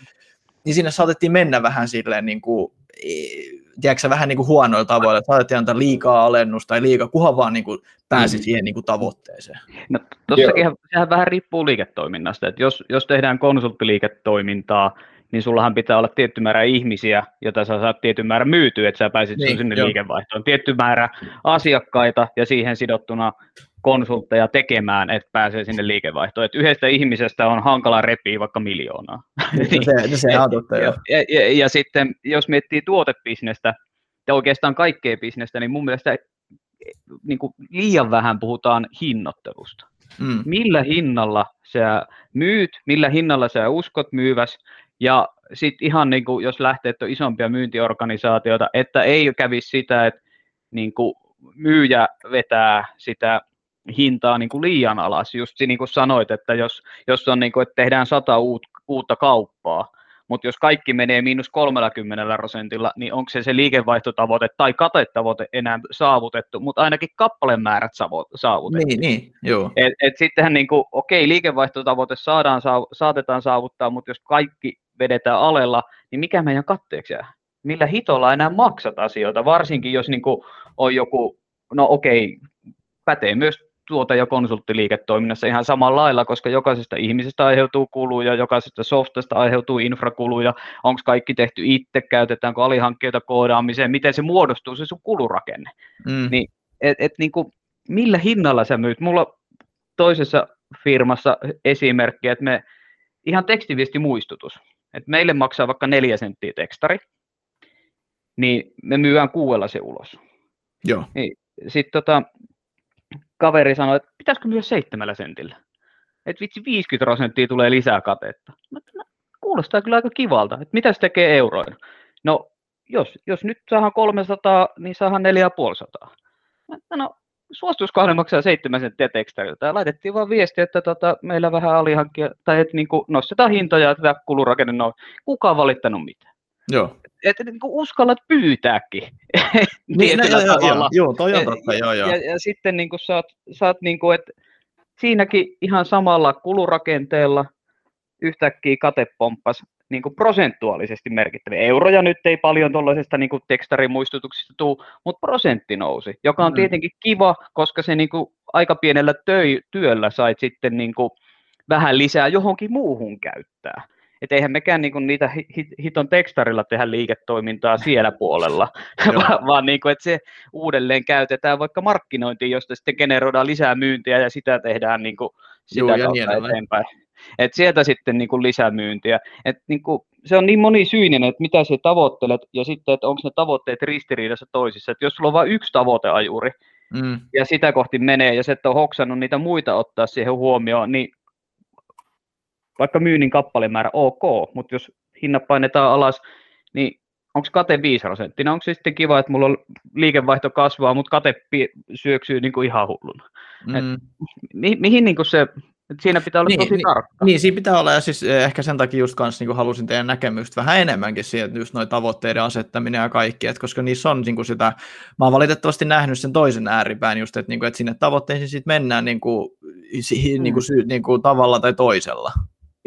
niin sinne saatettiin mennä vähän silleen niin kuin, tiedätkö, vähän niin kuin huonoilla tavoilla, että saatettiin antaa liikaa alennusta tai liikaa, kuhan vaan niin kuin pääsi mm. siihen niin kuin tavoitteeseen. No, tossakin sehän vähän riippuu liiketoiminnasta, että jos, jos tehdään konsulttiliiketoimintaa, niin sullahan pitää olla tietty määrä ihmisiä, joita sä saat tietyn määrän myytyä, että sä pääsit niin, sinne jo. liikevaihtoon. Tietty määrä asiakkaita ja siihen sidottuna konsultteja tekemään, että pääsee sinne liikevaihtoon. Et yhdestä ihmisestä on hankala repiä vaikka miljoonaa. No se, no se totta, ja, ja, ja, ja sitten jos miettii tuotebisnestä ja oikeastaan kaikkea bisnestä, niin mun mielestä niin kuin liian vähän puhutaan hinnoittelusta. Mm. Millä hinnalla sä myyt, millä hinnalla sä uskot myyväs, ja sitten ihan niin kuin, jos lähtee, että on isompia myyntiorganisaatioita, että ei kävisi sitä, että niin kuin myyjä vetää sitä hintaa niin kuin liian alas. Just niin kuin sanoit, että jos, jos on niin kuin, että tehdään sata uut, uutta kauppaa, mutta jos kaikki menee miinus 30 prosentilla, niin onko se se liikevaihtotavoite tai katetavoite enää saavutettu, mutta ainakin kappalemäärät saavutettu. Niin, niin joo. Et, et sittenhän niin kuin, okei, liikevaihtotavoite saadaan, saatetaan saavuttaa, mutta jos kaikki vedetään alella, niin mikä meidän katteeksi jää? Millä hitolla enää maksat asioita, varsinkin jos niin kuin on joku, no okei, pätee myös tuote- ja konsulttiliiketoiminnassa ihan samalla lailla, koska jokaisesta ihmisestä aiheutuu kuluja, jokaisesta softasta aiheutuu infrakuluja, onko kaikki tehty itse, käytetäänkö alihankkeita koodaamiseen, miten se muodostuu se sun kulurakenne. Mm. Niin, et, et, niin kuin, millä hinnalla sä myyt? Mulla toisessa firmassa esimerkki, että me ihan tekstiviesti muistutus. Et meille maksaa vaikka neljä senttiä tekstari, niin me myydään kuuella se ulos. Joo. Niin, Sitten tota, kaveri sanoi, että pitäisikö myydä seitsemällä sentillä. Että vitsi 50 prosenttia tulee lisää katetta. Mä, no, kuulostaa kyllä aika kivalta, että mitä se tekee euroina. No, jos, jos nyt saadaan 300, niin saadaan 450. No, suosituskauden maksaa 7 senttiä tekstarilta ja laitettiin vaan viesti, että tota, meillä vähän alihankkia, tai että niin nostetaan hintoja, että kulurakenne no, Kuka on valittanut mitään? Joo. Että niin kuin uskallat pyytääkin. Niin, no, joo, joo, joo, toi on totta, joo, joo. Ja, ja, ja sitten niin kuin saat, saat niin kuin, että siinäkin ihan samalla kulurakenteella yhtäkkiä kate pomppas niin kuin prosentuaalisesti merkittäviä. Euroja nyt ei paljon tuollaisesta niin kuin tekstarimuistutuksista tule, mutta prosentti nousi, joka on mm. tietenkin kiva, koska se niin kuin aika pienellä töi, työllä sait sitten niin kuin vähän lisää johonkin muuhun käyttää. Että eihän mekään niinku niitä hiton tekstarilla tehdä liiketoimintaa siellä puolella, vaan, vaan niinku, että se uudelleen käytetään vaikka markkinointiin, josta sitten generoidaan lisää myyntiä ja sitä tehdään niinku sitä Joo, kautta niin eteenpäin. Et sieltä sitten niinku lisämyyntiä. Et niinku, se on niin monisyinen, että mitä sä tavoittelet ja sitten, että onko ne tavoitteet ristiriidassa toisissa. Et jos sulla on vain yksi tavoiteajuri mm. ja sitä kohti menee ja sä et ole hoksannut niitä muita ottaa siihen huomioon, niin vaikka myynnin kappalemäärä ok, mutta jos hinnat painetaan alas, niin onko kate 5 prosenttia? Onko se sitten kiva, että mulla on liikevaihto kasvaa, mutta kate syöksyy niin kuin ihan hulluna? Mm. Et, mi- mihin niin kuin se et siinä pitää olla niin, tosi niin, tarkka. Niin, siinä pitää olla, ja siis eh, ehkä sen takia just kanssa niin halusin teidän näkemystä vähän enemmänkin siitä, just noin tavoitteiden asettaminen ja kaikki, että koska niissä on niin kuin sitä, mä oon valitettavasti nähnyt sen toisen ääripään just, että, niin kuin, että sinne tavoitteisiin sitten mennään niin kuin, mm. niin kuin, niin kuin, tavalla tai toisella.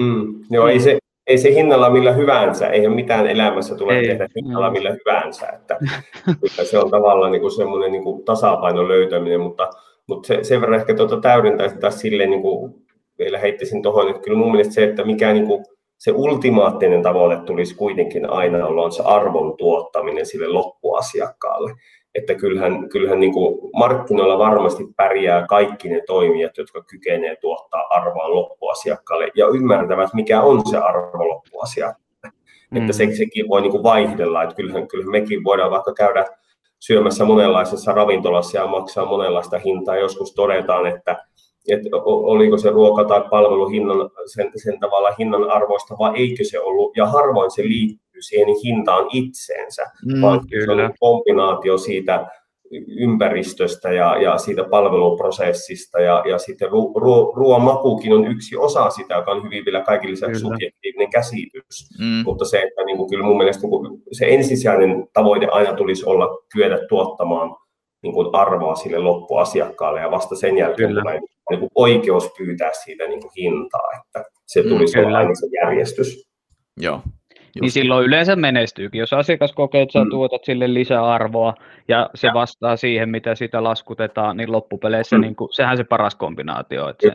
Mm, joo, ei se, ei se hinnalla millä hyvänsä, ei mitään elämässä tule ei. tehdä hinnalla millä hyvänsä, että, että se on tavallaan niin kuin semmoinen niin kuin tasapainon löytäminen, mutta, mutta se, sen verran ehkä tuota täydentäisin taas silleen, niin kuin vielä heittäisin tuohon, että kyllä mun mielestä se, että mikä niin kuin, se ultimaattinen tavoite tulisi kuitenkin aina olla on se arvon tuottaminen sille loppuasiakkaalle että kyllähän, kyllähän niin kuin markkinoilla varmasti pärjää kaikki ne toimijat, jotka kykenevät tuottaa arvoa loppuasiakkaalle ja ymmärtävät, mikä on se arvo loppuasiakkaalle. Mm. Että se, sekin voi niin kuin vaihdella, että kyllähän, kyllähän mekin voidaan vaikka käydä syömässä monenlaisessa ravintolassa ja maksaa monenlaista hintaa. Joskus todetaan, että, että oliko se ruoka tai palvelu hinnan, sen, sen tavalla hinnan arvoista vai eikö se ollut. Ja harvoin se liittyy siihen hintaan itseensä, mm, vaan kyllä. se on kombinaatio siitä ympäristöstä ja, ja siitä palveluprosessista ja, ja sitten ru, ru, ruoan makuukin on yksi osa sitä, joka on hyvin vielä kaikille lisäksi subjektiivinen käsitys. Mm. Mutta se, että niin kuin, kyllä mun mielestä niin kuin, se ensisijainen tavoite aina tulisi olla kyetä tuottamaan niin kuin arvoa sille loppuasiakkaalle ja vasta sen jälkeen kyllä. tulee niin kuin oikeus pyytää siitä niin kuin hintaa, että se mm, tulisi mm, olla aina se järjestys. Joo, niin silloin yleensä menestyykin. Jos asiakas kokee, että sä mm. tuotat sille lisäarvoa ja se ja. vastaa siihen, mitä sitä laskutetaan, niin loppupeleissä mm. niin kuin, sehän se paras kombinaatio. Että se,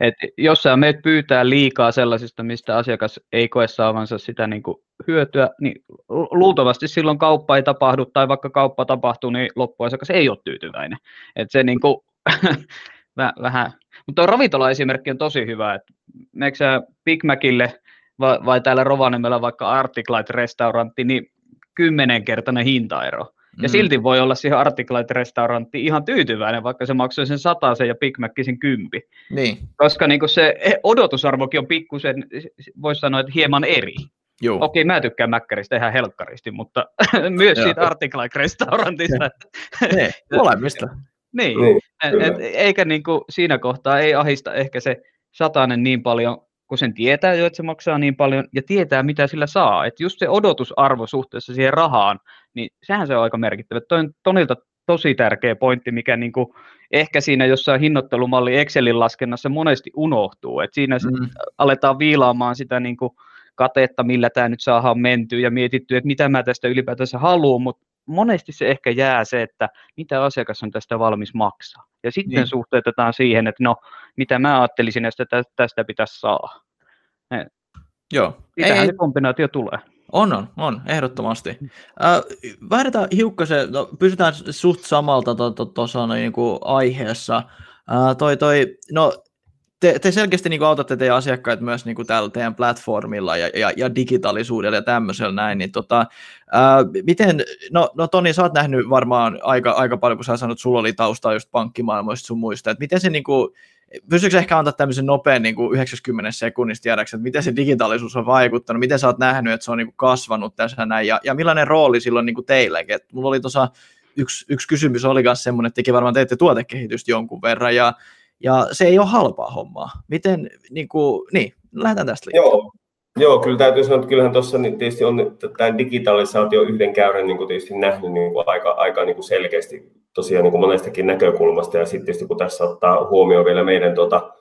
että jos sä meet pyytää liikaa sellaisista, mistä asiakas ei koe saavansa sitä niin kuin hyötyä, niin luultavasti silloin kauppa ei tapahdu, tai vaikka kauppa tapahtuu, niin loppuasiakas ei ole tyytyväinen. Että se niin kuin, vähän, mutta tuo ravintola-esimerkki on tosi hyvä, että sä Big Macille – vai, vai täällä Rovaniemellä vaikka Articlight-restaurantti, niin kymmenenkertainen hintaero. Ja mm. silti voi olla siihen Articlight-restauranttiin ihan tyytyväinen, vaikka se maksoi sen sen ja Big Mac sen kympi. Niin. Koska niin se odotusarvokin on pikkusen, voisi sanoa, että hieman eri. Joo. Okei, mä tykkään mäkkäristä ihan helkkaristi, mutta myös siitä Articlight-restaurantista. Ne, molemmista. niin, niin et, et, eikä niin kuin siinä kohtaa ei ahista ehkä se satainen niin paljon, kun sen tietää jo, että se maksaa niin paljon ja tietää, mitä sillä saa. Että just se odotusarvo suhteessa siihen rahaan, niin sehän se on aika merkittävä. Toi on Tonilta tosi tärkeä pointti, mikä niin kuin ehkä siinä jossain hinnoittelumalli Excelin laskennassa monesti unohtuu. Että siinä mm. aletaan viilaamaan sitä niin kuin katetta, millä tämä nyt saadaan mentyä ja mietitty, että mitä mä tästä ylipäätänsä haluan, mutta monesti se ehkä jää se, että mitä asiakas on tästä valmis maksaa. Ja sitten niin. suhteutetaan siihen, että no, mitä mä ajattelisin, että tästä pitäisi saada. Joo. Sitähän ei, se kombinaatio tulee. On, on, on, ehdottomasti. Äh, vaihdetaan hiukkasen, no, pysytään suht samalta tuossa to, to, to, niin kuin aiheessa. Äh, toi, toi, no, te, te selkeästi niin autatte teidän asiakkaita myös niin kuin teidän platformilla ja, ja, ja digitaalisuudella ja tämmöisellä näin, niin tota, ää, miten, no, no Toni, sä oot nähnyt varmaan aika, aika paljon, kun sä sanot, että sulla oli taustaa just pankkimaailmoista sun muista, että miten se niin kuin, pystyykö ehkä antaa tämmöisen nopean niin kuin 90 sekunnista tiedäksi, että miten se digitaalisuus on vaikuttanut, miten sä oot nähnyt, että se on niin kuin kasvanut tässä näin, ja, ja millainen rooli silloin niin kuin teillekin, että mulla oli tuossa yksi, yksi kysymys oli myös semmoinen, että tekin varmaan teette tuotekehitystä jonkun verran, ja, ja se ei ole halpaa hommaa. Miten, niin, kuin, niin lähdetään tästä liikkeelle. Joo, Joo, kyllä täytyy sanoa, että kyllähän tuossa niin tietysti on tämä digitalisaatio yhden käyrän niin tietysti nähnyt niin kuin aika, aika niin kuin selkeästi tosiaan niin kuin monestakin näkökulmasta. Ja sitten tietysti kun tässä ottaa huomioon vielä meidän, tuota,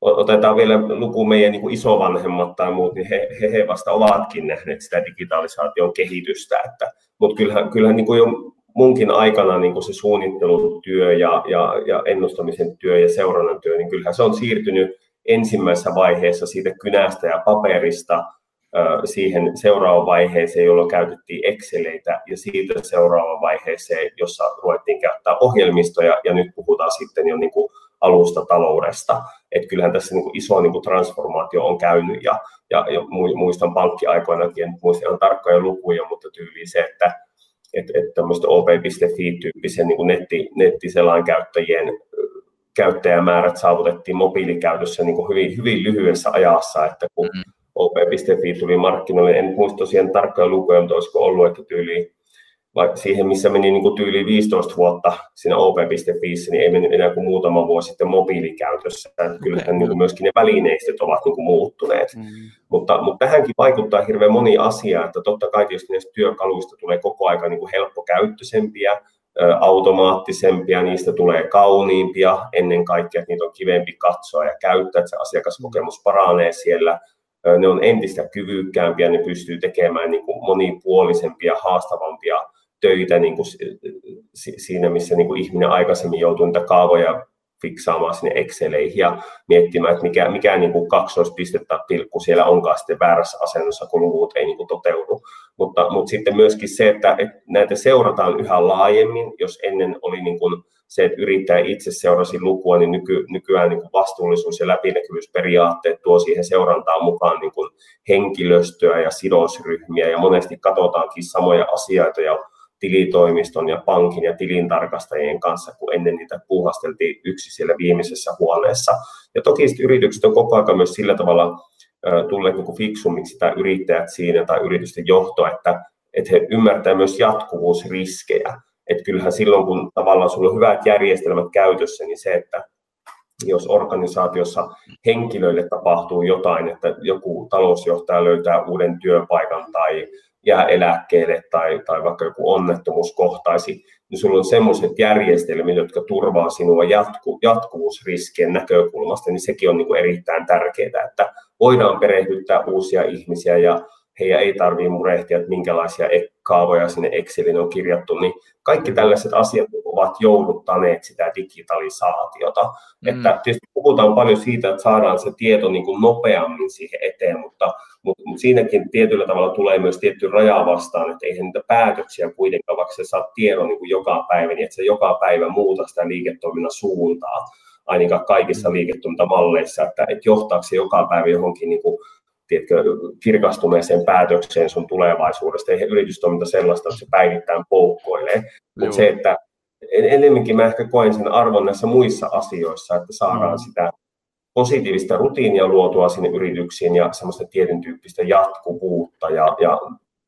otetaan vielä luku meidän niin kuin isovanhemmat tai muut, niin he, he, he vasta ovatkin nähneet sitä digitalisaation kehitystä. Että, mutta kyllähän, kyllähän niin kuin jo munkin aikana niin kuin se suunnittelutyö ja, ja, ja ennustamisen työ ja seurannan työ, niin kyllähän se on siirtynyt ensimmäisessä vaiheessa siitä kynästä ja paperista siihen seuraavaan vaiheeseen, jolloin käytettiin Exceleitä, ja siitä seuraavaan vaiheeseen, jossa ruvettiin käyttää ohjelmistoja, ja nyt puhutaan sitten jo niin kuin alusta taloudesta. Et kyllähän tässä niin kuin iso niin kuin transformaatio on käynyt, ja, ja, ja muistan pankkiaikoinakin, en muista ihan tarkkoja lukuja, mutta tyyli se, että että et tämmöistä op.fi-tyyppisen niin netti, nettiselan käyttäjien käyttäjämäärät saavutettiin mobiilikäytössä niin kuin hyvin, hyvin lyhyessä ajassa, että kun mm. op.fi tuli markkinoille, en muista tosiaan tarkkoja lukuja, mutta olisiko ollut, että tyyli vaikka siihen, missä meni niin kuin tyyli 15 vuotta siinä op.fi, niin ei mennyt enää kuin muutama vuosi sitten mobiilikäytössä. Että kyllähän okay. niin kuin myöskin ne välineistöt ovat niin kuin muuttuneet. Mm. Mutta, mutta tähänkin vaikuttaa hirveän moni asia, että totta kai tietysti näistä työkaluista tulee koko ajan niin kuin helppokäyttöisempiä, automaattisempia, niistä tulee kauniimpia ennen kaikkea, että niitä on kivempi katsoa ja käyttää, että se asiakaskokemus paranee siellä. Ne on entistä kyvykkäämpiä, ne pystyy tekemään niin kuin monipuolisempia, haastavampia töitä niin kuin siinä, missä niin kuin ihminen aikaisemmin joutuu niitä kaavoja fiksaamaan sinne Exceleihin ja miettimään, että mikä, mikä niin kuin kaksoispiste tai pilkku siellä onkaan sitten väärässä asennossa, kun luvut ei niin kuin toteudu. Mutta, mutta sitten myöskin se, että, että näitä seurataan yhä laajemmin, jos ennen oli niin kuin se, että yrittäjä itse seurasi lukua, niin nyky, nykyään niin kuin vastuullisuus- ja läpinäkyvyysperiaatteet tuo siihen seurantaan mukaan niin kuin henkilöstöä ja sidosryhmiä, ja monesti katsotaankin samoja asioita ja tilitoimiston ja pankin ja tilintarkastajien kanssa, kun ennen niitä puuhasteltiin yksi siellä viimeisessä huoneessa. Ja toki yritykset on koko ajan myös sillä tavalla tulleet niin fiksummiksi tai yrittäjät siinä tai yritysten johto, että, että he ymmärtävät myös jatkuvuusriskejä. Että kyllähän silloin, kun tavallaan sulla on hyvät järjestelmät käytössä, niin se, että jos organisaatiossa henkilöille tapahtuu jotain, että joku talousjohtaja löytää uuden työpaikan tai jää eläkkeelle tai, tai vaikka joku onnettomuus kohtaisi, niin sulla on semmoiset järjestelmät, jotka turvaa sinua jatku, jatkuvuusriskien näkökulmasta, niin sekin on niin kuin erittäin tärkeää, että voidaan perehdyttää uusia ihmisiä ja heidän ei tarvitse murehtia, että minkälaisia kaavoja sinne Excelin on kirjattu, niin kaikki tällaiset asiat ovat jouduttaneet sitä digitalisaatiota. Mm. Että tietysti puhutaan paljon siitä, että saadaan se tieto niin kuin nopeammin siihen eteen, mutta, mutta, mutta siinäkin tietyllä tavalla tulee myös tietty raja vastaan, että eihän niitä päätöksiä kuitenkaan, vaikka se saa tiedon niin kuin joka päivä, niin että se joka päivä muuta sitä liiketoiminnan suuntaa, ainakaan kaikissa mm. liiketoimintamalleissa, että, että johtaako se joka päivä johonkin niin kuin tiedätkö, kirkastuneeseen päätökseen sun tulevaisuudesta. Eihän yritystoiminta sellaista, että se päivittäin poukkoilee. Mutta se, että enemmänkin mä ehkä koen sen arvon näissä muissa asioissa, että saadaan mm. sitä positiivista rutiinia luotua sinne yrityksiin ja semmoista tietyn tyyppistä jatkuvuutta ja, ja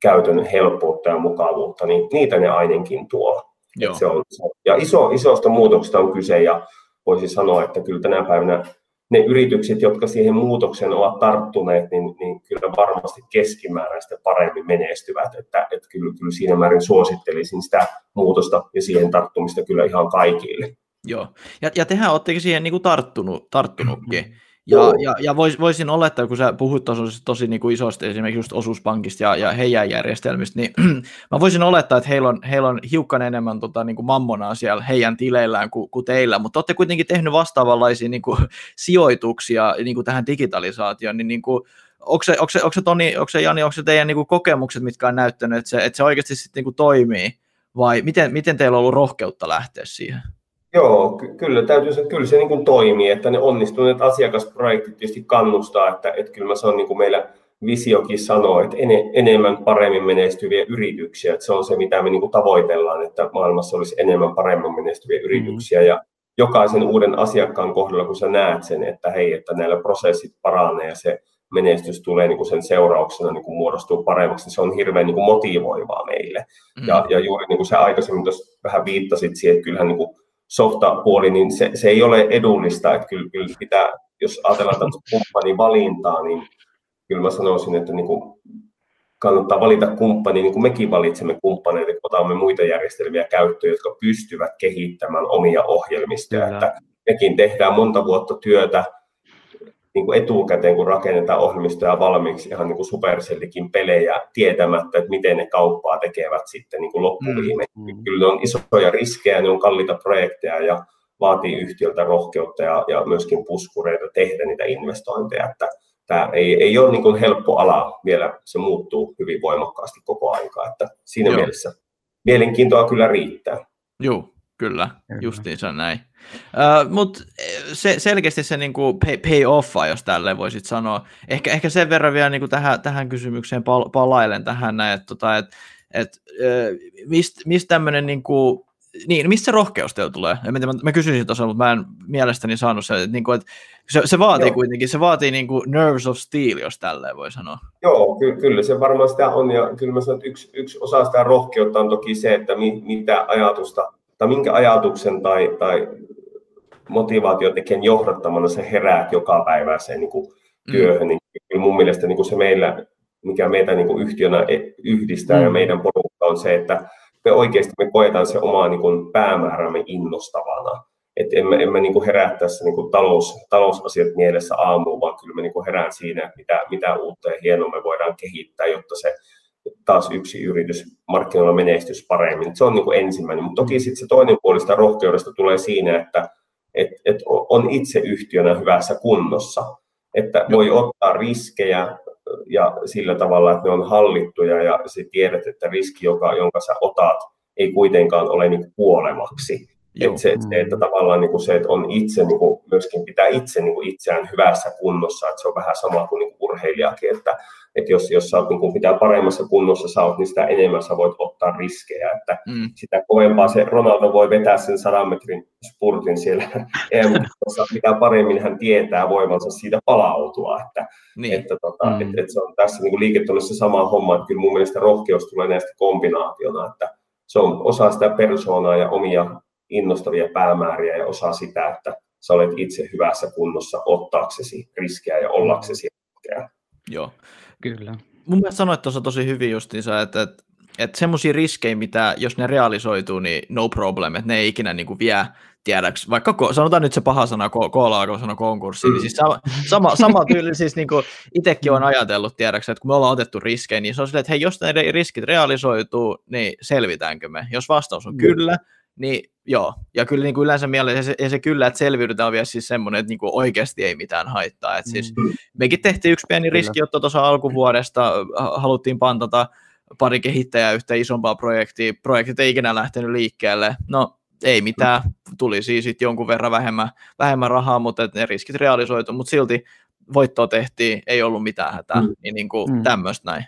käytön helppoutta ja mukavuutta, niin niitä ne ainakin tuo. Joo. Se on, ja iso, isosta muutoksesta on kyse ja voisi sanoa, että kyllä tänä päivänä ne yritykset, jotka siihen muutokseen ovat tarttuneet, niin, niin kyllä varmasti keskimääräistä paremmin menestyvät. Että, että kyllä, kyllä siinä määrin suosittelisin sitä muutosta ja siihen tarttumista kyllä ihan kaikille. Joo, ja, ja tehän olettekin siihen niin kuin tarttunut, tarttunutkin. Ja, ja, ja vois, voisin olettaa, kun sä puhut tosi, tosi niin kuin isosti esimerkiksi just osuuspankista ja, ja heidän järjestelmistä, niin mä voisin olettaa, että heillä on, heillä on hiukan enemmän tota, niin kuin mammonaa siellä heidän tileillään kuin, kuin teillä, mutta olette kuitenkin tehnyt vastaavanlaisia niin kuin, sijoituksia niin kuin tähän digitalisaatioon, niin, niin kuin, onko se, onko se, onko se, Toni, onko se Jani, onko se teidän niin kuin, kokemukset, mitkä on näyttänyt, että se, että se oikeasti sitten niin kuin, toimii, vai miten, miten teillä on ollut rohkeutta lähteä siihen? Joo, ky- kyllä täytyy sanoa, kyllä se niin kuin toimii, että ne onnistuneet asiakasprojektit tietysti kannustaa, että, että kyllä se on niin kuin meillä visiokin sanoo, että en, enemmän paremmin menestyviä yrityksiä, että se on se, mitä me niin kuin tavoitellaan, että maailmassa olisi enemmän paremmin menestyviä yrityksiä, mm. ja jokaisen uuden asiakkaan kohdalla, kun sä näet sen, että hei, että näillä prosessit paranee ja se menestys tulee niin kuin sen seurauksena niin kuin muodostuu paremmaksi, niin se on hirveän niin kuin motivoivaa meille. Mm. Ja, ja juuri niin kuin sä aikaisemmin tuossa vähän viittasit siihen, että kyllähän niin kuin softa-puoli, niin se, se ei ole edullista, että kyllä, kyllä pitää, jos ajatellaan tätä kumppanin valintaa, niin kyllä mä sanoisin, että niin kuin kannattaa valita kumppani, niin kuin mekin valitsemme kumppaneita, kun otamme muita järjestelmiä käyttöön, jotka pystyvät kehittämään omia ohjelmistoja. Että mekin tehdään monta vuotta työtä niin kuin etukäteen, kun rakennetaan ohjelmistoja valmiiksi, ihan niin kuin Supercellikin pelejä, tietämättä, että miten ne kauppaa tekevät sitten niin kuin loppuviime. Mm, mm. Kyllä ne on isoja riskejä, ne on kalliita projekteja ja vaatii yhtiöltä rohkeutta ja, ja myöskin puskureita tehdä niitä investointeja. Että tämä ei, ei ole niin kuin helppo ala vielä, se muuttuu hyvin voimakkaasti koko aikaa, että siinä Joo. mielessä mielenkiintoa kyllä riittää. Joo, kyllä, justiinsa näin. Uh, Mutta se, selkeästi se niinku pay, pay offa, jos tälleen voisit sanoa. Ehkä, ehkä sen verran vielä niinku tähän, tähän kysymykseen pal- palailen tähän näin, että tota, et, et, mistä mist tämmöinen niinku, niin, mistä se rohkeus teillä tulee? Mä, mä, mä kysyisin tuossa, mutta mä en mielestäni saanut se, että, niinku, että se, se vaatii Joo. kuitenkin, se vaatii niinku nerves of steel, jos tälleen voi sanoa. Joo, ky- kyllä se varmaan sitä on, ja kyllä mä sanon, että yksi, yksi osa sitä rohkeutta on toki se, että mi, mitä ajatusta, tai minkä ajatuksen tai, tai motivaatiotekijän johdattamana se heräät joka päivä sen niin kuin mm. työhön, niin kyllä mun mielestä niin kuin se meillä, mikä meitä niin kuin yhtiönä e, yhdistää mm. ja meidän porukka on se, että me oikeasti me koetaan se oma niin kuin päämäärämme innostavana. Että emme, emme niin kuin herää tässä niin kuin talous, talousasiat mielessä aamuun, vaan kyllä me niin kuin herään siinä, että mitä, mitä uutta ja hienoa me voidaan kehittää, jotta se taas yksi yritys markkinoilla menestys paremmin. Se on niin kuin ensimmäinen, mutta toki sitten se toinen puoli sitä rohkeudesta tulee siinä, että että et on itse yhtiönä hyvässä kunnossa, että voi ottaa riskejä ja sillä tavalla, että ne on hallittuja ja sä tiedät, että riski, joka, jonka sä otat, ei kuitenkaan ole niin kuolevaksi. Että se, se, että tavallaan niin kuin se, että on itse niin kuin myöskin pitää itse niin kuin itseään hyvässä kunnossa, että se on vähän sama kuin, niin kuin urheilijakin, että että jos, jos sä oot niin kuin pitää paremmassa kunnossa sä oot, niin sitä enemmän sä voit ottaa riskejä, että mm. sitä kovempaa se Ronaldo voi vetää sen 100 metrin spurtin siellä em mitä paremmin hän tietää voimansa siitä palautua, että, niin. että, tota, mm. että, että se on tässä niin liiketoiminnassa sama homma, että kyllä mun mielestä rohkeus tulee näistä kombinaationa, että se on osa sitä persoonaa ja omia innostavia päämääriä ja osa sitä, että sä olet itse hyvässä kunnossa ottaaksesi riskejä ja ollaksesi rohkea. Joo, Kyllä. Mun mielestä sanoit tuossa tosi hyvin justiinsa, että, että, että semmoisia riskejä, mitä jos ne realisoituu, niin no problem, että ne ei ikinä niin kuin vie tiedäks, vaikka sanotaan nyt se paha sana, koola kun sanoo konkurssi, niin siis sama, sama, sama tyyli, siis niin kuin itsekin on ajatellut, tiedäks, että kun me ollaan otettu riskejä, niin se on silleen, että hei, jos ne riskit realisoituu, niin selvitäänkö me? Jos vastaus on kyllä, niin joo, ja kyllä niin kuin yleensä mielessä se, se kyllä, että selviydytään on vielä siis semmoinen, että niin kuin oikeasti ei mitään haittaa. Että siis mm. mekin tehtiin yksi pieni riskiotto tuossa alkuvuodesta, haluttiin pantata pari kehittäjää yhtä isompaa projektia, projektit ei ikinä lähtenyt liikkeelle. No ei mitään, tuli siis sitten jonkun verran vähemmän, vähemmän rahaa, mutta ne riskit realisoitu, mutta silti voittoa tehtiin, ei ollut mitään hätää, mm. niin, niin kuin mm. tämmöistä näin.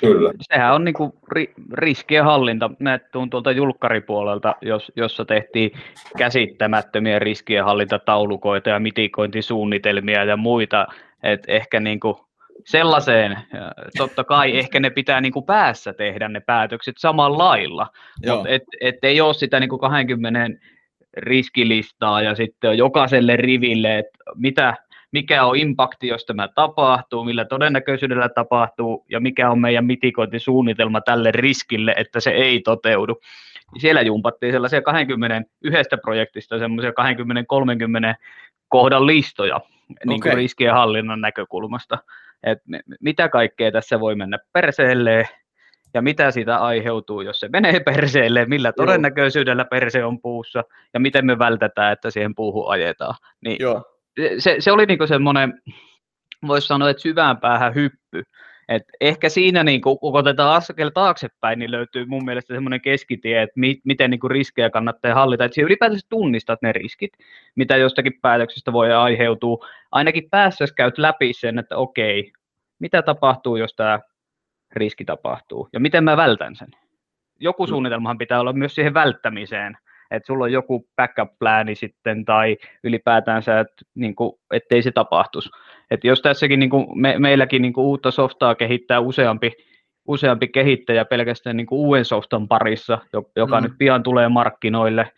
Kyllä. Sehän on niinku ri, riskien hallinta. Mä tuun tuolta julkkaripuolelta, jos, jossa tehtiin käsittämättömiä riskien hallintataulukoita ja mitikointisuunnitelmia ja muita. Et ehkä niinku sellaiseen, totta kai ehkä ne pitää niinku päässä tehdä ne päätökset samalla lailla, mutta et, et ei ole sitä niinku 20 riskilistaa ja sitten jokaiselle riville, että mitä, mikä on impakti, jos tämä tapahtuu, millä todennäköisyydellä tapahtuu ja mikä on meidän mitikointisuunnitelma tälle riskille, että se ei toteudu. Siellä jumpattiin sellaisia 20 yhdestä projektista semmoisia 20-30 kohdan listoja niin kuin riskien hallinnan näkökulmasta. Et mitä kaikkea tässä voi mennä perseelle ja mitä siitä aiheutuu, jos se menee perseelle, millä todennäköisyydellä perse on puussa ja miten me vältetään, että siihen puuhun ajetaan. Niin Joo se, se oli niinku semmoinen, voisi sanoa, että syvään päähän hyppy, Et ehkä siinä, niin kun otetaan askel taaksepäin, niin löytyy mun mielestä semmoinen keskitie, että mi- miten niin riskejä kannattaa hallita. Että ylipäätänsä tunnistat ne riskit, mitä jostakin päätöksestä voi aiheutua. Ainakin päässä käyt läpi sen, että okei, mitä tapahtuu, jos tämä riski tapahtuu, ja miten mä vältän sen. Joku mm. suunnitelmahan pitää olla myös siihen välttämiseen, että sulla on joku backup-plääni sitten, tai ylipäätänsä, että niin kuin, ettei se tapahtuisi. Että jos tässäkin niin kuin me, meilläkin niin kuin uutta softaa kehittää useampi, useampi kehittäjä pelkästään niin kuin uuden softan parissa, joka mm. nyt pian tulee markkinoille,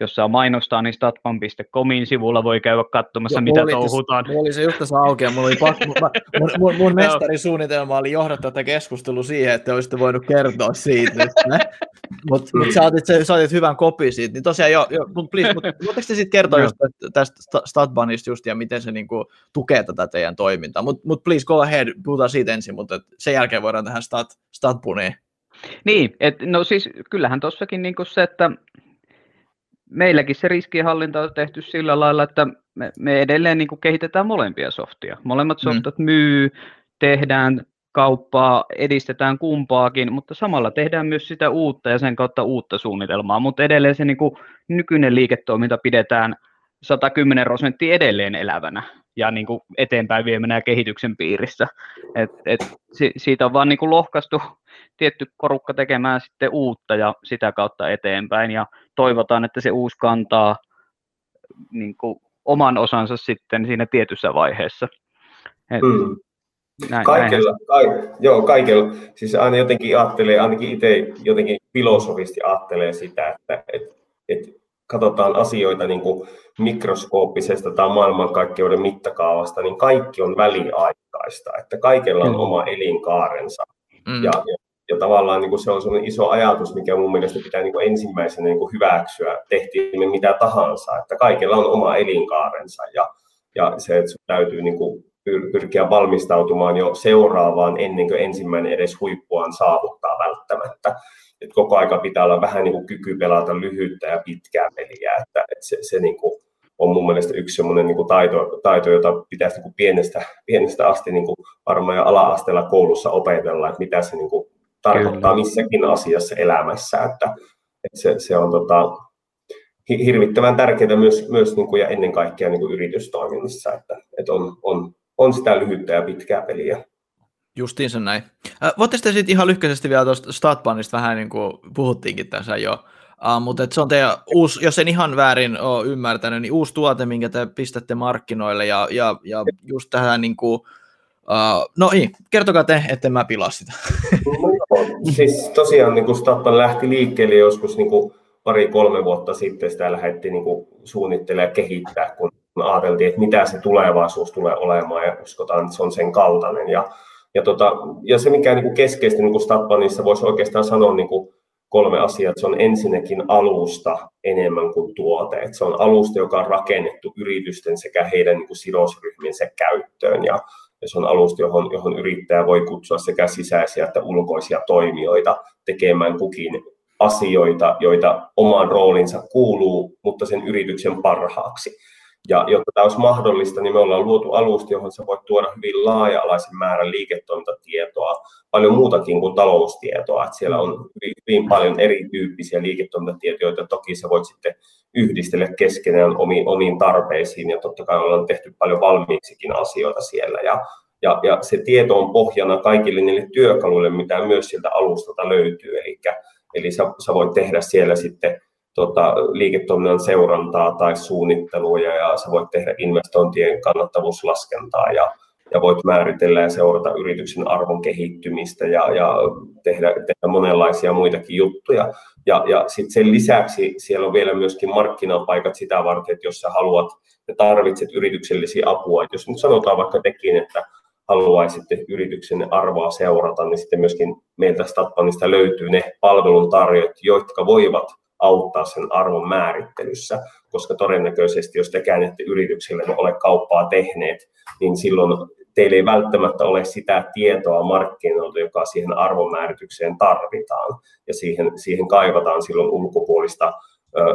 jos saa mainostaa, niin statpan.comin sivulla voi käydä katsomassa, Joo, mitä touhutaan. Mulla oli se just tässä auki, ja mulla oli pakko, mä, mun, mun, mun mestarisuunnitelma oli johdattaa tätä keskustelua siihen, että olisitte voinut kertoa siitä. Mutta mut sä, otit, sä otit hyvän kopi siitä, niin tosiaan jo, jo mutta please, voitteko te sitten kertoa just tästä Statbanista just ja miten se niinku tukee tätä teidän toimintaa, mutta mut please go ahead, puhutaan siitä ensin, mutta sen jälkeen voidaan tähän stat, Statbuniin. Niin, et, no siis kyllähän tuossakin niinku se, että meilläkin se riskienhallinta on tehty sillä lailla, että me, me edelleen niin kuin kehitetään molempia softia. Molemmat mm. softat mm. myy, tehdään kauppaa, edistetään kumpaakin, mutta samalla tehdään myös sitä uutta ja sen kautta uutta suunnitelmaa, mutta edelleen se niin kuin nykyinen liiketoiminta pidetään 110 prosenttia edelleen elävänä ja niin kuin eteenpäin viemänä kehityksen piirissä. Et, et, si, siitä on vaan niin kuin lohkaistu tietty porukka tekemään sitten uutta ja sitä kautta eteenpäin ja toivotaan, että se uusi kantaa niin kuin oman osansa sitten siinä tietyssä vaiheessa. Et, mm. näin, kaikella, näin. joo, kaikella, siis aina jotenkin ajattelee, ainakin itse jotenkin filosofisti ajattelee sitä, että et, et katsotaan asioita niin kuin mikroskooppisesta tai maailmankaikkeuden mittakaavasta, niin kaikki on väliaikaista, että kaikella on oma elinkaarensa. Mm. Ja, ja ja tavallaan niin kuin se on sellainen iso ajatus, mikä mun mielestä pitää niin kuin ensimmäisenä niin kuin hyväksyä, tehtiin me mitä tahansa, että kaikella on oma elinkaarensa ja, ja se, että sun täytyy niin kuin pyrkiä valmistautumaan jo seuraavaan ennen kuin ensimmäinen edes huippuaan saavuttaa välttämättä. Et koko aika pitää olla vähän niin kuin kyky pelata lyhyttä ja pitkää peliä, että, että se, se niin kuin on mun mielestä yksi semmoinen niin kuin taito, taito, jota pitäisi niin kuin pienestä, pienestä asti niin kuin varmaan jo ala-asteella koulussa opetella, että mitä se niin kuin tarkoittaa Kyllä. missäkin asiassa elämässä, että, että se, se on tota, hirvittävän tärkeää myös, myös niin kuin, ja ennen kaikkea niin kuin yritystoiminnassa, että, että on, on, on sitä lyhyttä ja pitkää peliä. Justiinsa näin. Äh, Voitte sitten ihan lyhkäisesti vielä tuosta Statbanista vähän niin kuin puhuttiinkin tässä jo, uh, mutta se on teidän uusi, jos en ihan väärin ole ymmärtänyt, niin uusi tuote, minkä te pistätte markkinoille ja, ja, ja just tähän niin kuin, Uh, no niin, kertokaa te, etten mä pilaa sitä. No, siis tosiaan niin Statpan lähti liikkeelle joskus niin kuin pari-kolme vuotta sitten, sitä lähdettiin niin suunnittelemaan ja kehittää, kun ajateltiin, että mitä se tulevaisuus tulee olemaan ja uskotaan, että se on sen kaltainen. Ja, ja, tota, ja se, mikä niin kuin keskeistä niin Statpanissa voisi oikeastaan sanoa niin kuin kolme asiaa. Se on ensinnäkin alusta enemmän kuin tuote. Että se on alusta, joka on rakennettu yritysten sekä heidän niin kuin sidosryhmiensä käyttöön. Ja ja se on alusta, johon, johon yrittäjä voi kutsua sekä sisäisiä että ulkoisia toimijoita tekemään kukin asioita, joita omaan roolinsa kuuluu, mutta sen yrityksen parhaaksi. Ja jotta tämä olisi mahdollista, niin me ollaan luotu alusta, johon sä voit tuoda hyvin laaja-alaisen määrän liiketoimintatietoa, paljon muutakin kuin taloustietoa. Että siellä on hyvin, paljon erityyppisiä liiketoimintatietoja, joita toki sä voit sitten yhdistellä keskenään omiin, omiin tarpeisiin. Ja totta kai ollaan tehty paljon valmiiksikin asioita siellä. Ja, ja, ja se tieto on pohjana kaikille niille työkaluille, mitä myös sieltä alustalta löytyy. Eli, eli sä, sä voit tehdä siellä sitten tota, liiketoiminnan seurantaa tai suunnittelua ja sä voit tehdä investointien kannattavuuslaskentaa ja, ja voit määritellä ja seurata yrityksen arvon kehittymistä ja, ja tehdä, tehdä monenlaisia muitakin juttuja. Ja, ja sitten sen lisäksi siellä on vielä myöskin markkinapaikat sitä varten, että jos sä haluat ja tarvitset yrityksellisiä apua, jos nyt sanotaan vaikka tekin, että haluaisitte yrityksen arvoa seurata, niin sitten myöskin meiltä Statpanista löytyy ne palveluntarjoajat, jotka voivat auttaa sen arvon määrittelyssä, koska todennäköisesti jos tekään ette yrityksille ole kauppaa tehneet, niin silloin teillä ei välttämättä ole sitä tietoa markkinoilta, joka siihen arvonmääritykseen tarvitaan. Ja siihen, siihen kaivataan silloin ulkopuolista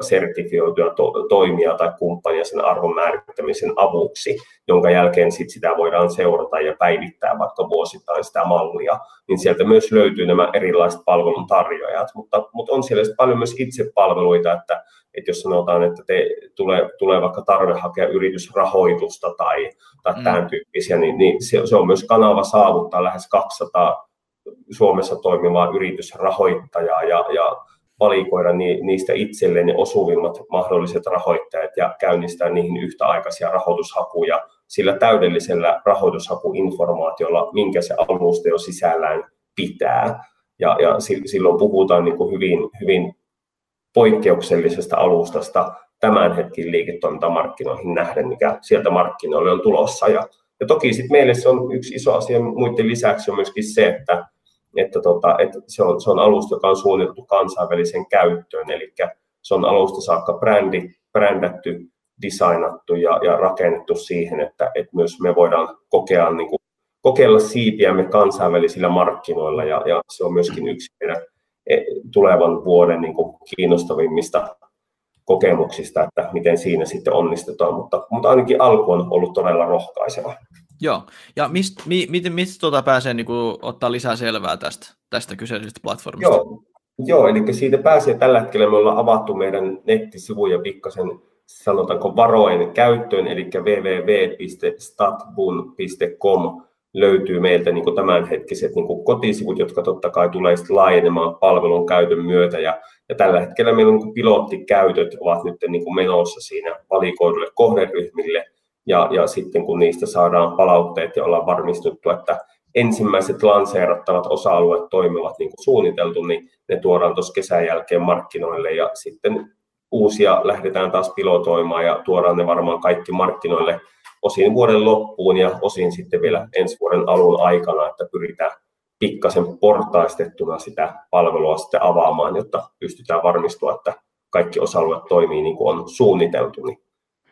sertifioituja to- toimia tai kumppania sen arvon määrittämisen avuksi, jonka jälkeen sit sitä voidaan seurata ja päivittää vaikka vuosittain sitä mallia, niin sieltä myös löytyy nämä erilaiset palveluntarjoajat, mutta, mutta on siellä paljon myös itsepalveluita, että, että jos sanotaan, että te tulee, tulee vaikka tarve hakea yritysrahoitusta tai, tai mm. tämän tyyppisiä, niin, niin se, se on myös kanava saavuttaa lähes 200 Suomessa toimivaa yritysrahoittajaa ja, ja valikoida niistä itselleen osuvimmat mahdolliset rahoittajat ja käynnistää niihin yhtäaikaisia rahoitushakuja sillä täydellisellä rahoitushakuinformaatiolla, minkä se alusta jo sisällään pitää. Ja, ja silloin puhutaan niin kuin hyvin, hyvin poikkeuksellisesta alustasta tämän hetkin liiketoimintamarkkinoihin nähden, mikä sieltä markkinoille on tulossa. Ja, ja toki sitten meille se on yksi iso asia muiden lisäksi on myöskin se, että että, tota, että se, on, se on alusta, joka on suunniteltu kansainväliseen käyttöön, eli se on alusta saakka brändi, brändätty, designattu ja, ja rakennettu siihen, että, että myös me voidaan kokea, niin kuin, kokeilla siipiämme kansainvälisillä markkinoilla, ja, ja se on myöskin yksi meidän e, tulevan vuoden niin kuin kiinnostavimmista kokemuksista, että miten siinä sitten onnistutaan, mutta, mutta ainakin alku on ollut todella rohkaiseva. Joo, ja mistä mi, miten mistä tuota pääsee niin kuin, ottaa lisää selvää tästä, tästä kyseisestä platformista? Joo, joo, eli siitä pääsee tällä hetkellä, me ollaan avattu meidän nettisivuja pikkasen sanotaanko varoen käyttöön, eli www.statbun.com löytyy meiltä niin kuin tämänhetkiset niin kuin kotisivut, jotka totta kai tulee laajenemaan palvelun käytön myötä. Ja, ja tällä hetkellä meillä on niin pilottikäytöt ovat nyt niin kuin menossa siinä valikoidulle kohderyhmille, ja, ja sitten kun niistä saadaan palautteet ja ollaan varmistuttu, että ensimmäiset lanseerattavat osa-alueet toimivat niin kuin suunniteltu, niin ne tuodaan tuossa kesän jälkeen markkinoille ja sitten uusia lähdetään taas pilotoimaan ja tuodaan ne varmaan kaikki markkinoille osin vuoden loppuun ja osin sitten vielä ensi vuoden alun aikana, että pyritään pikkasen portaistettuna sitä palvelua sitten avaamaan, jotta pystytään varmistua, että kaikki osa-alueet toimii niin kuin on suunniteltu, niin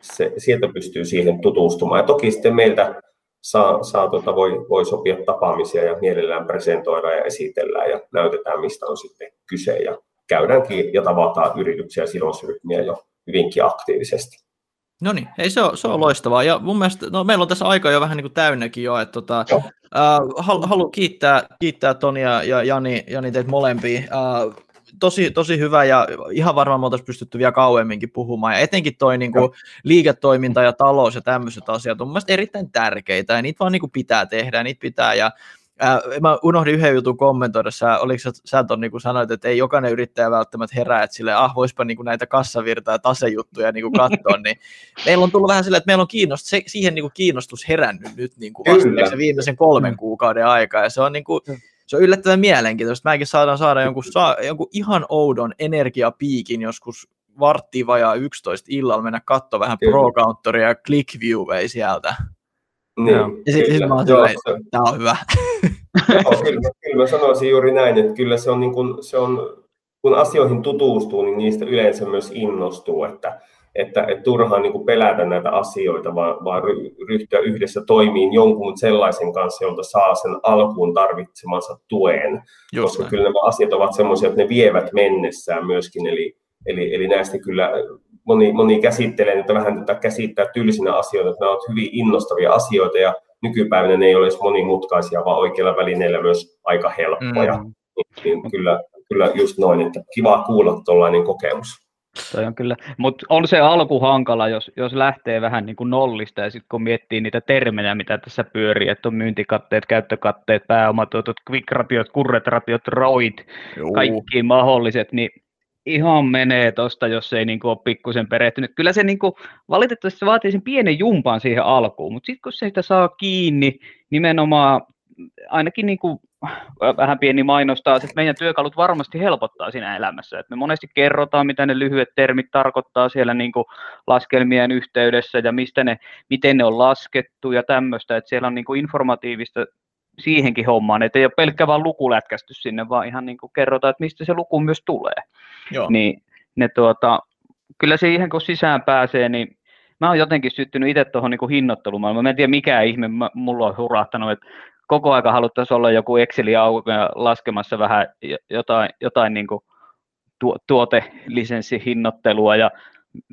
se, sieltä pystyy siihen tutustumaan. Ja toki sitten meiltä saa, saa tota, voi, voi sopia tapaamisia ja mielellään presentoida ja esitellään ja näytetään, mistä on sitten kyse ja käydäänkin ja tavataan yrityksiä ja sidosryhmiä jo hyvinkin aktiivisesti. No niin, ei, se, on, se on loistavaa. Ja mun mielestä, no, meillä on tässä aika jo vähän niin kuin täynnäkin jo, että tota, äh, haluan kiittää, kiittää Toni ja, ja Jani, Jani teitä molempia. Äh, tosi, tosi hyvä ja ihan varmaan me oltaisiin pystytty vielä kauemminkin puhumaan. Ja etenkin toi niin kuin, liiketoiminta ja talous ja tämmöiset asiat on mielestäni erittäin tärkeitä ja niitä vaan niin kuin, pitää tehdä ja niitä pitää. Ja Ää, mä unohdin yhden jutun kommentoida, sä, oliko sä, sä ton, niin kuin sanoit, että ei jokainen yrittäjä välttämättä herää, että sille, ah, voispa niin kuin näitä kassavirta- ja tasejuttuja niin kuin katsoa, niin meillä on tullut vähän silleen, että meillä on kiinnost, se, siihen niin kuin kiinnostus herännyt nyt niin kuin vasta viimeisen kolmen mm. kuukauden aikaa, ja se on niin kuin, mm se on yllättävän mielenkiintoista. Mäkin saadaan saada jonkun, saa, jonkun ihan oudon energiapiikin joskus vartti vajaa 11 illalla mennä katsoa vähän Pro Counteria ja ClickViewei sieltä. Niin, ja sitten sit mä oon silleen, tämä on hyvä. Joo, kyllä, kyllä mä sanoisin juuri näin, että kyllä se on, niin kun, se on kun asioihin tutustuu, niin niistä yleensä myös innostuu, että että, että turhaan niin kuin pelätä näitä asioita, vaan, vaan ryhtyä yhdessä toimiin jonkun sellaisen kanssa, jolta saa sen alkuun tarvitsemansa tuen. Just koska näin. kyllä nämä asiat ovat sellaisia, että ne vievät mennessään myöskin, eli, eli, eli näistä kyllä moni, moni käsittelee että vähän tätä käsittää tylsinä asioita, että nämä ovat hyvin innostavia asioita, ja nykypäivänä ne ei ole edes monimutkaisia, vaan oikeilla välineillä myös aika helppoja. Mm. Niin, niin kyllä, kyllä just noin, että kiva kuulla tuollainen kokemus. Toi on kyllä, mutta on se alku hankala, jos, jos lähtee vähän niin kuin nollista ja sitten kun miettii niitä termejä, mitä tässä pyörii, että on myyntikatteet, käyttökatteet, pääomatuotot, quick-rapiot, kurret-rapiot, roit, kaikki mahdolliset, niin ihan menee tosta, jos ei niin kuin ole pikkusen perehtynyt. Kyllä se niin kuin, valitettavasti se vaatii sen pienen jumpan siihen alkuun, mutta sitten kun se sitä saa kiinni, nimenomaan ainakin niin kuin vähän pieni mainostaa, että meidän työkalut varmasti helpottaa siinä elämässä. Että me monesti kerrotaan, mitä ne lyhyet termit tarkoittaa siellä niin kuin laskelmien yhteydessä ja mistä ne, miten ne on laskettu ja tämmöistä, että siellä on niin kuin informatiivista siihenkin hommaan, että ei ole pelkkä vaan lukulätkästy sinne, vaan ihan niin kuin kerrotaan, että mistä se luku myös tulee. Joo. Niin ne tuota, kyllä siihen kun sisään pääsee, niin mä oon jotenkin syttynyt itse tuohon niin hinnoittelumaailmaan. Mä en tiedä mikä ihme mulla on hurahtanut, että koko aika haluttaisiin olla joku Exceli laskemassa vähän jotain, jotain niin kuin tu- tuotelisenssihinnottelua ja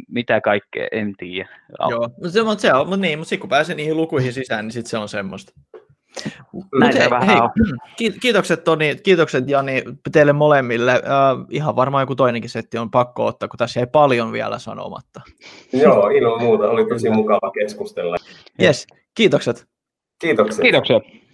mitä kaikkea, en tiedä. Joo, mutta se, mutta se on, mutta niin, mutta sitten kun pääsee niihin lukuihin sisään, niin sitten se on semmoista. Näin se vähän hei, on. kiitokset Toni, kiitokset Jani teille molemmille. Uh, ihan varmaan joku toinenkin setti on pakko ottaa, kun tässä ei paljon vielä sanomatta. Joo, ilman muuta. Oli tosi mukava keskustella. Yes, kiitokset. Kiitoksia. Kiitoksia.